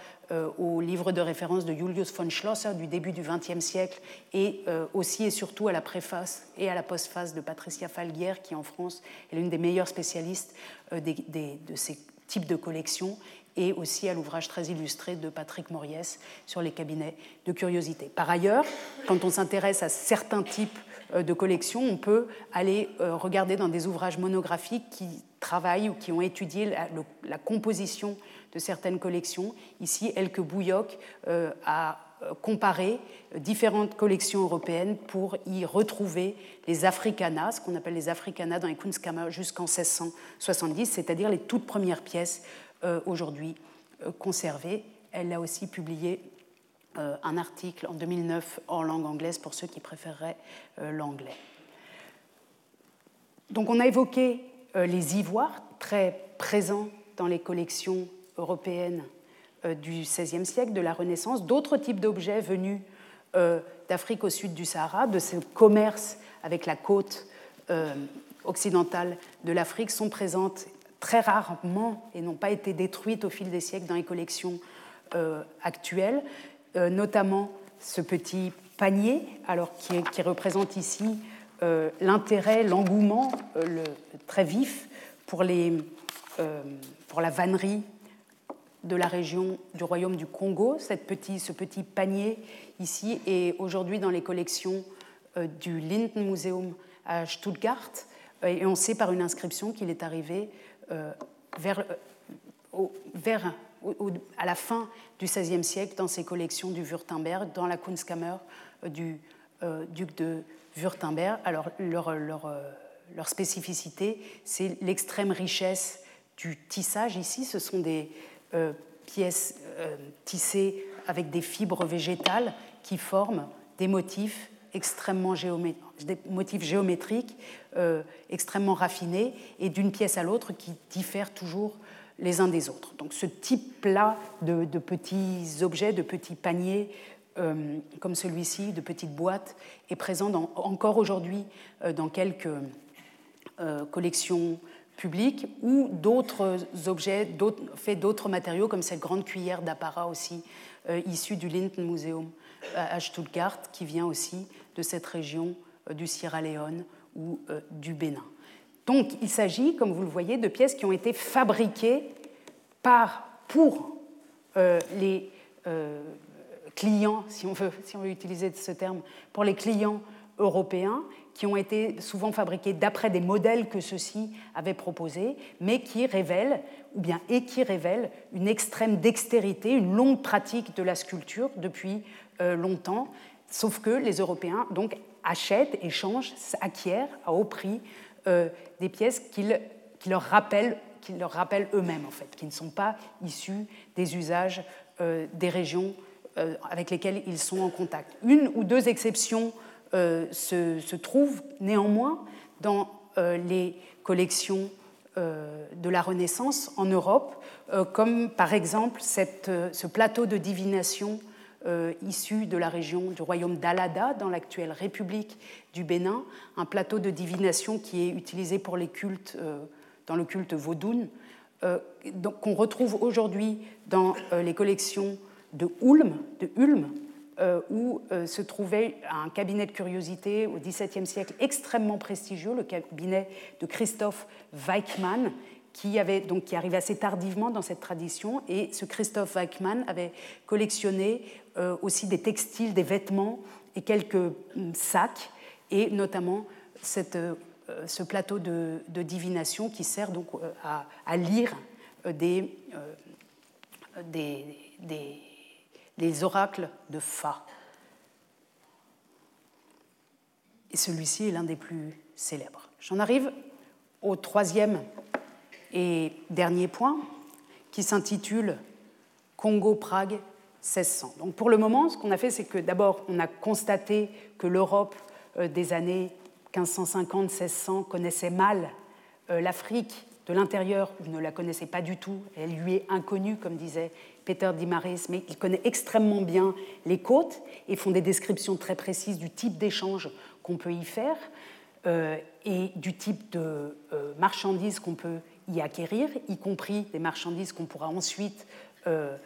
au livre de référence de Julius von Schlosser du début du XXe siècle et aussi et surtout à la préface et à la postface de Patricia Falguière, qui en France est l'une des meilleures spécialistes de ces type de collection et aussi à l'ouvrage très illustré de Patrick Moriès sur les cabinets de curiosité. Par ailleurs, quand on s'intéresse à certains types euh, de collections, on peut aller euh, regarder dans des ouvrages monographiques qui travaillent ou qui ont étudié la, composition de certaines collections. Ici, Elke Bouilloc euh, a comparé différentes collections européennes pour y retrouver les africanas, ce qu'on appelle les africanas dans les Kunstkammer jusqu'en 1670, c'est-à-dire les toutes premières pièces euh, aujourd'hui euh, conservées. Elle a aussi publié euh, un article en 2009 en langue anglaise pour ceux qui préféreraient l'anglais. Donc on a évoqué les ivoires très présents dans les collections européennes du XVIe siècle, de la Renaissance, d'autres types d'objets venus euh, d'Afrique au sud du Sahara, de ce commerce avec la côte euh, occidentale de l'Afrique sont présentes très rarement et n'ont pas été détruites au fil des siècles dans les collections euh, actuelles, notamment ce petit panier, alors qui, qui représente ici l'intérêt, l'engouement très vif pour, les, pour la vannerie de la région du royaume du Congo. Cette petit, ce petit panier ici est aujourd'hui dans les collections euh, du Lindenmuseum à Stuttgart. Et on sait par une inscription qu'il est arrivé euh, vers, euh, vers à la fin du XVIe siècle dans ses collections du Württemberg, dans la Kunstkammer du duc de Württemberg. Alors leur, leur, leur spécificité, c'est l'extrême richesse du tissage ici. Ce sont des, euh, pièces euh, tissées avec des fibres végétales qui forment des motifs extrêmement des motifs géométriques euh, extrêmement raffinés et d'une pièce à l'autre qui diffèrent toujours les uns des autres. Donc ce type-là de, petits objets, de petits paniers comme celui-ci, de petites boîtes, est présent encore aujourd'hui dans quelques collections public ou d'autres objets faits d'autres matériaux, comme cette grande cuillère d'apparat aussi euh, issue du Linden Museum euh, à Stuttgart, qui vient aussi de cette région euh, du Sierra Leone ou du Bénin. Donc il s'agit, comme vous le voyez, de pièces qui ont été fabriquées par, pour les clients, si on, veut, si on veut utiliser ce terme, pour les clients européens qui ont été souvent fabriqués d'après des modèles que ceux-ci avaient proposés, mais qui révèlent, ou bien et qui révèlent, une extrême dextérité, une longue pratique de la sculpture depuis euh, longtemps, sauf que les Européens donc achètent, échangent, acquièrent à haut prix euh, des pièces qui leur rappellent qui leur rappellent eux-mêmes en fait, qui ne sont pas issus des usages euh, des régions avec lesquelles ils sont en contact. Une ou deux exceptions euh, se, trouve néanmoins dans euh, les collections euh, de la Renaissance en Europe, comme par exemple ce plateau de divination issu de la région du royaume d'Alada, dans l'actuelle République du Bénin, un plateau de divination qui est utilisé pour les cultes, dans le culte vaudoun, qu'on retrouve aujourd'hui dans les collections de Ulm, de Ulm où euh, se trouvait un cabinet de curiosité au XVIIe siècle extrêmement prestigieux, le cabinet de Christophe Weichmann, qui, avait, donc, qui arrivait assez tardivement dans cette tradition. Et ce Christophe Weichmann avait collectionné euh, aussi des textiles, des vêtements et quelques hum, sacs, et notamment cette, ce plateau de, divination qui sert donc à, lire des, des, des les oracles de Fa. Et celui-ci est l'un des plus célèbres. J'en arrive au troisième et dernier point, qui s'intitule Congo-Prague 1600. Donc pour le moment, ce qu'on a fait, c'est que d'abord, on a constaté que l'Europe des années 1550-1600 connaissait mal l'Afrique de l'intérieur ou ne la connaissait pas du tout. Elle lui est inconnue, comme disait Peter Dimaris, mais il connaît extrêmement bien les côtes et font des descriptions très précises du type d'échange qu'on peut y faire euh, et du type de euh, marchandises qu'on peut y acquérir, y compris des marchandises qu'on pourra ensuite euh,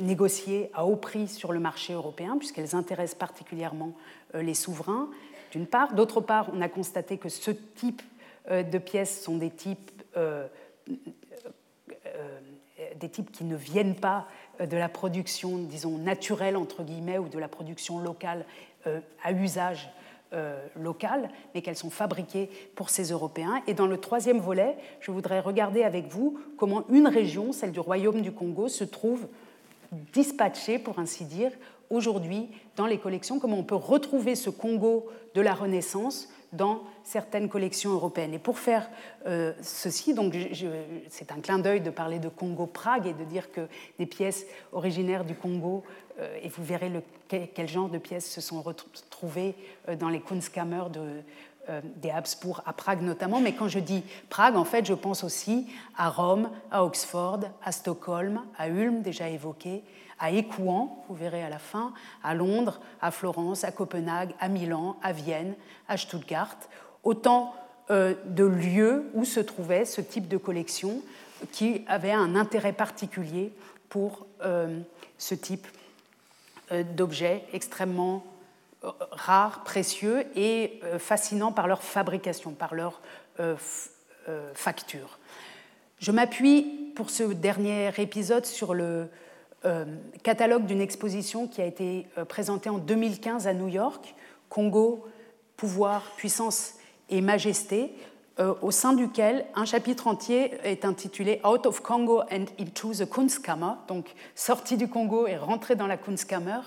négocier à haut prix sur le marché européen, puisqu'elles intéressent particulièrement les souverains, d'une part. D'autre part, on a constaté que ce type de pièces sont des types des types qui ne viennent pas euh, de la production, disons, naturelle, entre guillemets, ou de la production locale euh, à usage euh, local, mais qu'elles sont fabriquées pour ces Européens. Et dans le troisième volet, je voudrais regarder avec vous comment une région, celle du Royaume du Congo, se trouve dispatchée, pour ainsi dire, aujourd'hui dans les collections, comment on peut retrouver ce Congo de la Renaissance dans certaines collections européennes. Et pour faire euh, ceci, donc c'est un clin d'œil de parler de Congo-Prague et de dire que des pièces originaires du Congo, euh, et vous verrez le, quel, genre de pièces se sont retrouvées euh, dans les Kunstkammer de, des Habsbourg à Prague notamment, mais quand je dis Prague, en fait, je pense aussi à Rome, à Oxford, à Stockholm, à Ulm, déjà évoqué, à Écouen, vous verrez à la fin, à Londres, à Florence, à Copenhague, à Milan, à Vienne, à Stuttgart, autant euh, de lieux où se trouvait ce type de collection qui avait un intérêt particulier pour euh, ce type euh, d'objets extrêmement rares, précieux et fascinants par leur fabrication, par leur facture. Je m'appuie pour ce dernier épisode sur le catalogue d'une exposition qui a été euh, présentée en 2015 à New York, Congo, pouvoir, puissance et majesté, euh, au sein duquel un chapitre entier est intitulé Out of Congo and into the Kunstkammer, donc sorti du Congo et rentré dans la Kunstkammer.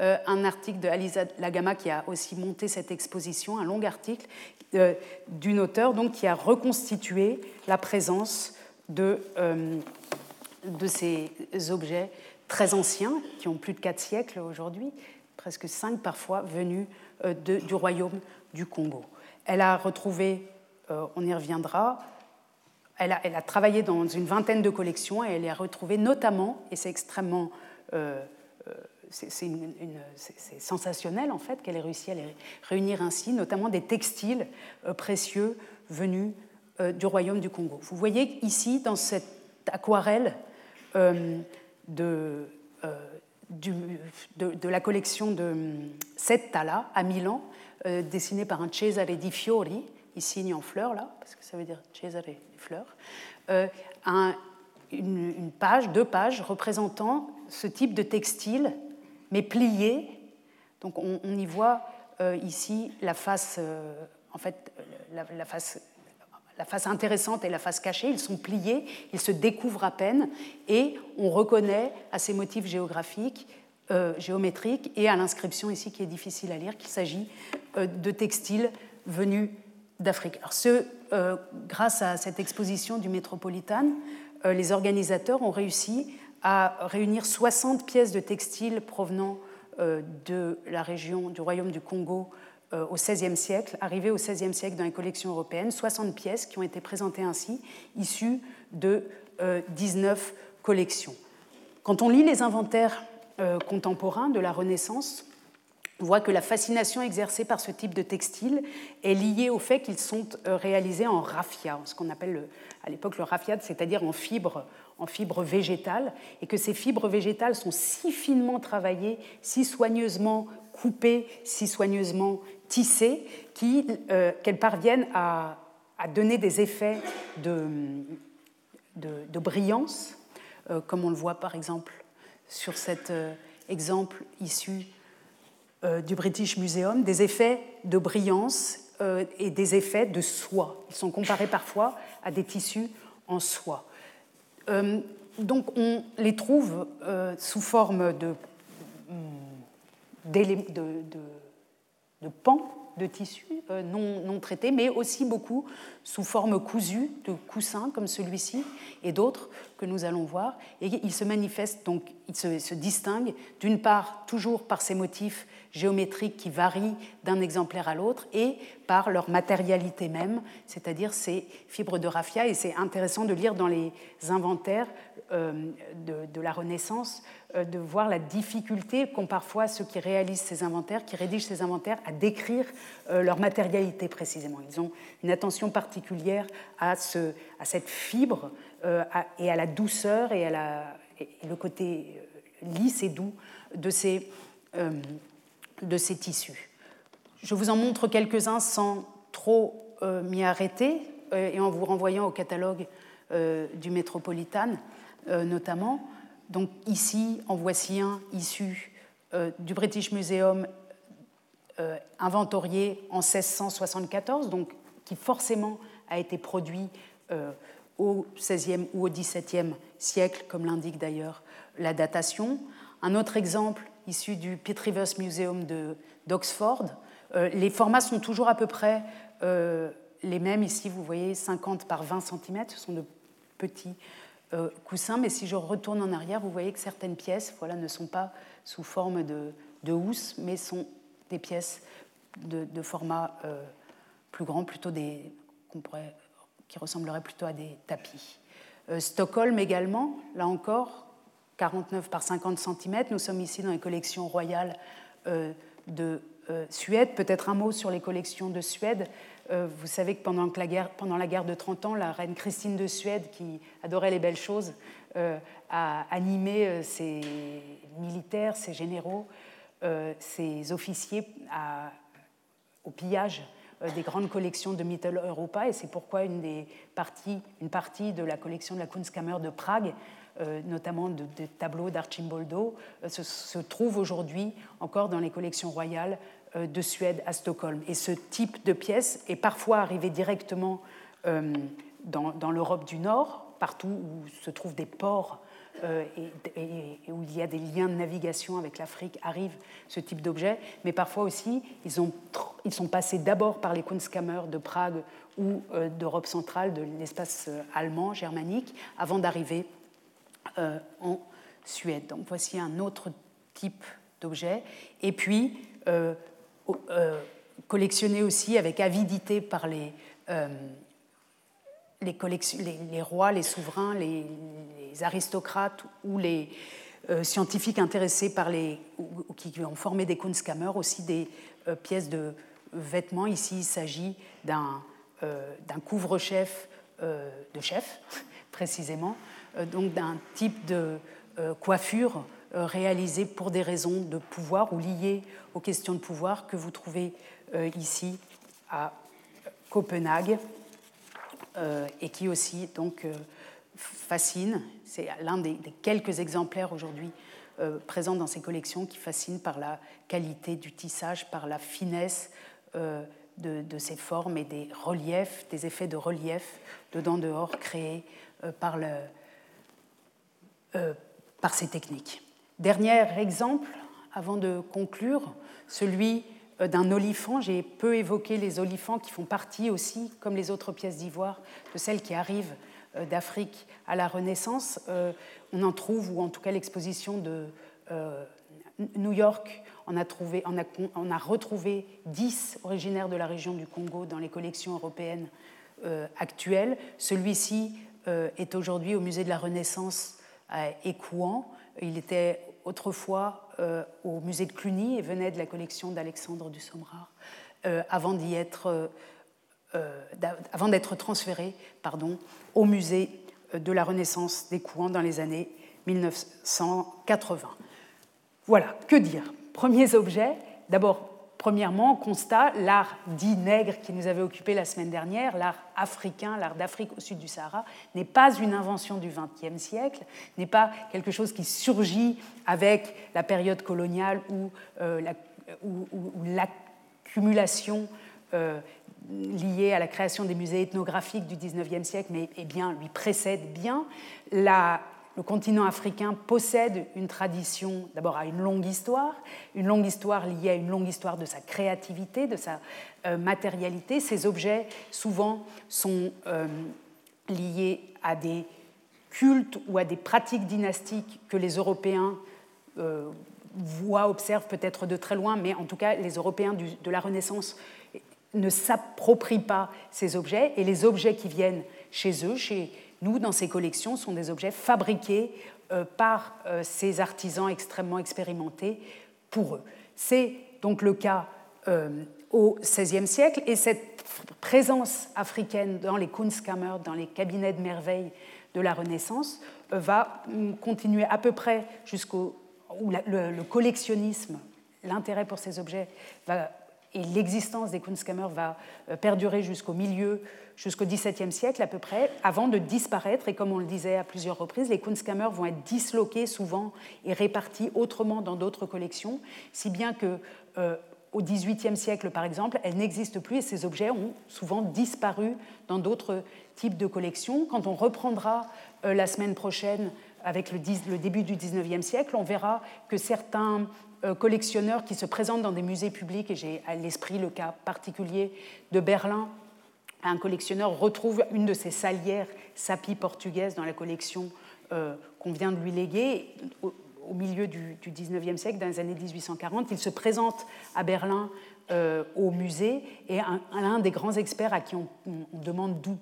un article de Alisa Lagama qui a aussi monté cette exposition, un long article d'une auteure donc, qui a reconstitué la présence de, de ces objets très anciens, qui ont plus de quatre siècles aujourd'hui, presque cinq parfois, venus euh, du royaume du Congo. Elle a retrouvé, euh, on y reviendra, elle a, travaillé dans une vingtaine de collections et elle a retrouvé notamment, et c'est extrêmement euh, c'est sensationnel en fait qu'elle ait réussi à les réunir ainsi, notamment des textiles précieux venus du royaume du Congo. Vous voyez ici dans cette aquarelle de, euh, de, la collection de Settala à Milan, euh, dessinée par un Cesare di Fiori, il signe en fleurs là, parce que ça veut dire Cesare des fleurs, euh, une, page, deux pages représentant ce type de textile, mais plié. Donc on, y voit ici la face, en fait, la face la face intéressante et la face cachée, ils sont pliés, ils se découvrent à peine, et on reconnaît à ces motifs géographiques, euh, géométriques, et à l'inscription ici qui est difficile à lire, qu'il s'agit euh, de textiles venus d'Afrique. Alors euh, grâce à cette exposition du Métropolitan, les organisateurs ont réussi à réunir 60 pièces de textiles provenant de la région du Royaume du Congo au XVIe siècle, arrivées au XVIe siècle dans les collections européennes, 60 pièces qui ont été présentées ainsi, issues de 19 euh, collections. Quand on lit les inventaires euh, contemporains de la Renaissance, on voit que la fascination exercée par ce type de textile est liée au fait qu'ils sont réalisés en raffia, ce qu'on appelle à l'époque le raffia, c'est-à-dire en fibres en fibres végétales, et que ces fibres végétales sont si finement travaillées, si soigneusement coupées, si soigneusement tissées euh, qu'elles parviennent à, donner des effets de, brillance, euh, comme on le voit par exemple sur cet euh, exemple issu du British Museum, des effets de brillance et des effets de soie. Ils sont comparés parfois à des tissus en soie. donc on les trouve sous forme de, de de pans de tissus non, non, traités, mais aussi beaucoup sous forme cousue, de coussins comme celui-ci et d'autres que nous allons voir. Et il se manifeste donc, il se, se distingue d'une part toujours par ses motifs géométriques qui varient d'un exemplaire à l'autre et par leur matérialité même, c'est-à-dire ces fibres de raffia. Et c'est intéressant de lire dans les inventaires euh, de, la Renaissance, euh, de voir la difficulté qu'ont parfois ceux qui réalisent ces inventaires, qui rédigent ces inventaires, à décrire euh, leur matérialité précisément. Ils ont une attention particulière à, ce, à cette fibre et à la douceur et à la, le côté lisse et doux de ces de ces tissus. Je vous en montre quelques-uns sans trop m'y arrêter et en vous renvoyant au catalogue du Métropolitan notamment. Donc ici, en voici un issu du British Museum inventorié en 1674, donc qui forcément a été produit au XVIe ou au XVIIe siècle, comme l'indique d'ailleurs la datation. Un autre exemple issus du Pitt Rivers Museum d'Oxford. Euh, les formats sont toujours à peu près euh, les mêmes. Ici, vous voyez 50 par 20 cm, ce sont de petits euh, coussins, mais si je retourne en arrière, vous voyez que certaines pièces voilà, ne sont pas sous forme de, de housse, mais sont des pièces de, format plus grand, plutôt des, pourrait, qui ressembleraient plutôt à des tapis. Stockholm également, là encore, 49 par 50 cm. Nous sommes ici dans les collections royales euh, de euh, Suède. Peut-être un mot sur les collections de Suède. Euh, vous savez que pendant, la guerre, de 30 ans, la reine Christine de Suède, qui adorait les belles choses, a animé ses militaires, ses généraux, ses officiers au pillage des grandes collections de Mitteleuropa, et c'est pourquoi une, des partie de la collection de la Kunstkammer de Prague euh, notamment de, tableaux d'Archimboldo, euh, se, trouvent aujourd'hui encore dans les collections royales euh, de Suède à Stockholm. Et ce type de pièce est parfois arrivé directement dans, l'Europe du Nord, partout où se trouvent des ports et, où il y a des liens de navigation avec l'Afrique, arrive ce type d'objet. Mais parfois aussi, ils, ont, ils sont passés d'abord par les Kunstkammer de Prague ou d'Europe centrale, de l'espace allemand, germanique, avant d'arriver euh, en Suède. Donc voici un autre type d'objet. Et puis, euh, euh, collectionné aussi avec avidité par les, les, rois, les souverains, les, aristocrates ou les scientifiques intéressés par les, ou, qui ont formé des Kunstkammer, aussi des pièces de vêtements. Ici, il s'agit d'un couvre-chef de chef, <laughs> précisément, euh, donc d'un type de euh, coiffure euh, réalisée pour des raisons de pouvoir ou liées aux questions de pouvoir que vous trouvez ici à Copenhague et qui aussi donc fascine. C'est l'un des, quelques exemplaires aujourd'hui présents dans ces collections qui fascinent par la qualité du tissage, par la finesse de, de, ces formes et des reliefs, des effets de relief dedans-dehors créés par le, euh, par ces techniques. Dernier exemple, avant de conclure, celui euh, d'un olifant. J'ai peu évoqué les olifants qui font partie aussi, comme les autres pièces d'ivoire, de celles qui arrivent euh, d'Afrique à la Renaissance. On en trouve, ou en tout cas l'exposition de New York on a, retrouvé 10 originaires de la région du Congo dans les collections européennes actuelles. Celui-ci est aujourd'hui au musée de la Renaissance. Il était autrefois euh, au musée de Cluny et venait de la collection d'Alexandre du euh, euh, avant d'être transféré au musée de la Renaissance d'Écouant dans les années 1980. Voilà, que dire? Premiers objets, d'abord Premièrement, constat, l'art dit nègre qui nous avait occupé la semaine dernière, l'art africain, l'art d'Afrique au sud du Sahara, n'est pas une invention du XXe siècle, n'est pas quelque chose qui surgit avec la période coloniale ou, euh, l'accumulation euh, liée à la création des musées ethnographiques du XIXe siècle, mais eh bien, lui précède bien. La, le continent africain possède une tradition, d'abord à une longue histoire, une longue histoire liée à une longue histoire de sa créativité, de sa euh, matérialité. Ces objets, souvent, sont euh, liés à des cultes ou à des pratiques dynastiques que les Européens euh, voient, observent peut-être de très loin, mais en tout cas, les Européens de la Renaissance ne s'approprient pas ces objets, et les objets qui viennent chez eux, chez nous, dans ces collections, sont des objets fabriqués euh, par euh, ces artisans extrêmement expérimentés pour eux. C'est donc le cas euh, au XVIe siècle, et cette présence africaine dans les Kunstkammer, dans les cabinets de merveille de la Renaissance, va hum, continuer à peu près jusqu'au où le, collectionnisme, l'intérêt pour ces objets va, l'existence des Kunstkammer va perdurer jusqu'au milieu jusqu'au XVIIe siècle à peu près, avant de disparaître. Et comme on le disait à plusieurs reprises, les Kunstkammer vont être disloqués souvent et répartis autrement dans d'autres collections, si bien que euh, au XVIIIe siècle, par exemple, elles n'existent plus et ces objets ont souvent disparu dans d'autres types de collections. Quand on reprendra euh, la semaine prochaine avec le, début du XIXe siècle, on verra que certains euh, collectionneurs qui se présentent dans des musées publics, et j'ai à l'esprit le cas particulier de Berlin, un collectionneur retrouve une de ses salières sapis portugaises dans la collection euh, qu'on vient de lui léguer au, milieu du, du, 19e siècle, dans les années 1840. Il se présente à Berlin euh, au musée et un, des grands experts à qui on demande d'où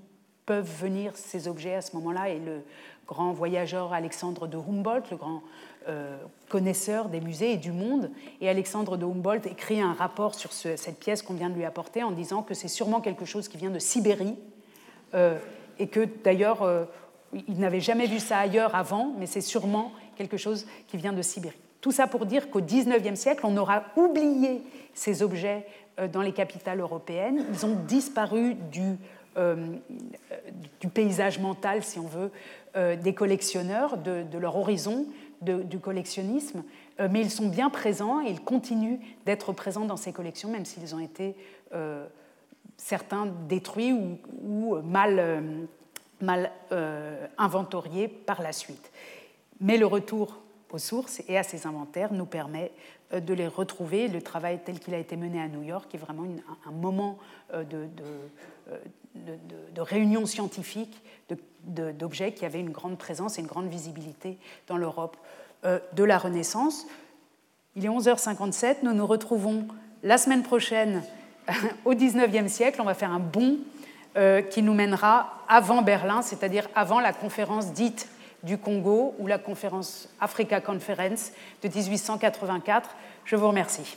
peuvent venir ces objets à ce moment-là est le grand voyageur Alexandre de Humboldt, le grand euh, connaisseur des musées et du monde. Et Alexandre de Humboldt écrit un rapport sur cette pièce qu'on vient de lui apporter en disant que c'est sûrement quelque chose qui vient de Sibérie euh, et que d'ailleurs euh, il n'avait jamais vu ça ailleurs avant, mais c'est sûrement quelque chose qui vient de Sibérie. Tout ça pour dire qu'au XIXe siècle, on aura oublié ces objets dans les capitales européennes. Ils ont disparu du, du paysage mental, si on veut, des collectionneurs, de, leur horizon, du collectionnisme, euh, mais ils sont bien présents et ils continuent d'être présents dans ces collections, même s'ils ont été euh, certains détruits ou, mal, euh, inventoriés par la suite. Mais le retour aux sources et à ces inventaires nous permet de les retrouver. Le travail tel qu'il a été mené à New York est vraiment un, moment de, de, de réunion scientifique d'objets qui avaient une grande présence et une grande visibilité dans l'Europe euh, de la Renaissance. Il est 11h57, nous nous retrouvons la semaine prochaine <laughs> au 19e siècle. On va faire un bond euh, qui nous mènera avant Berlin, c'est-à-dire avant la conférence dite du Congo ou la conférence Africa Conference de 1884. Je vous remercie.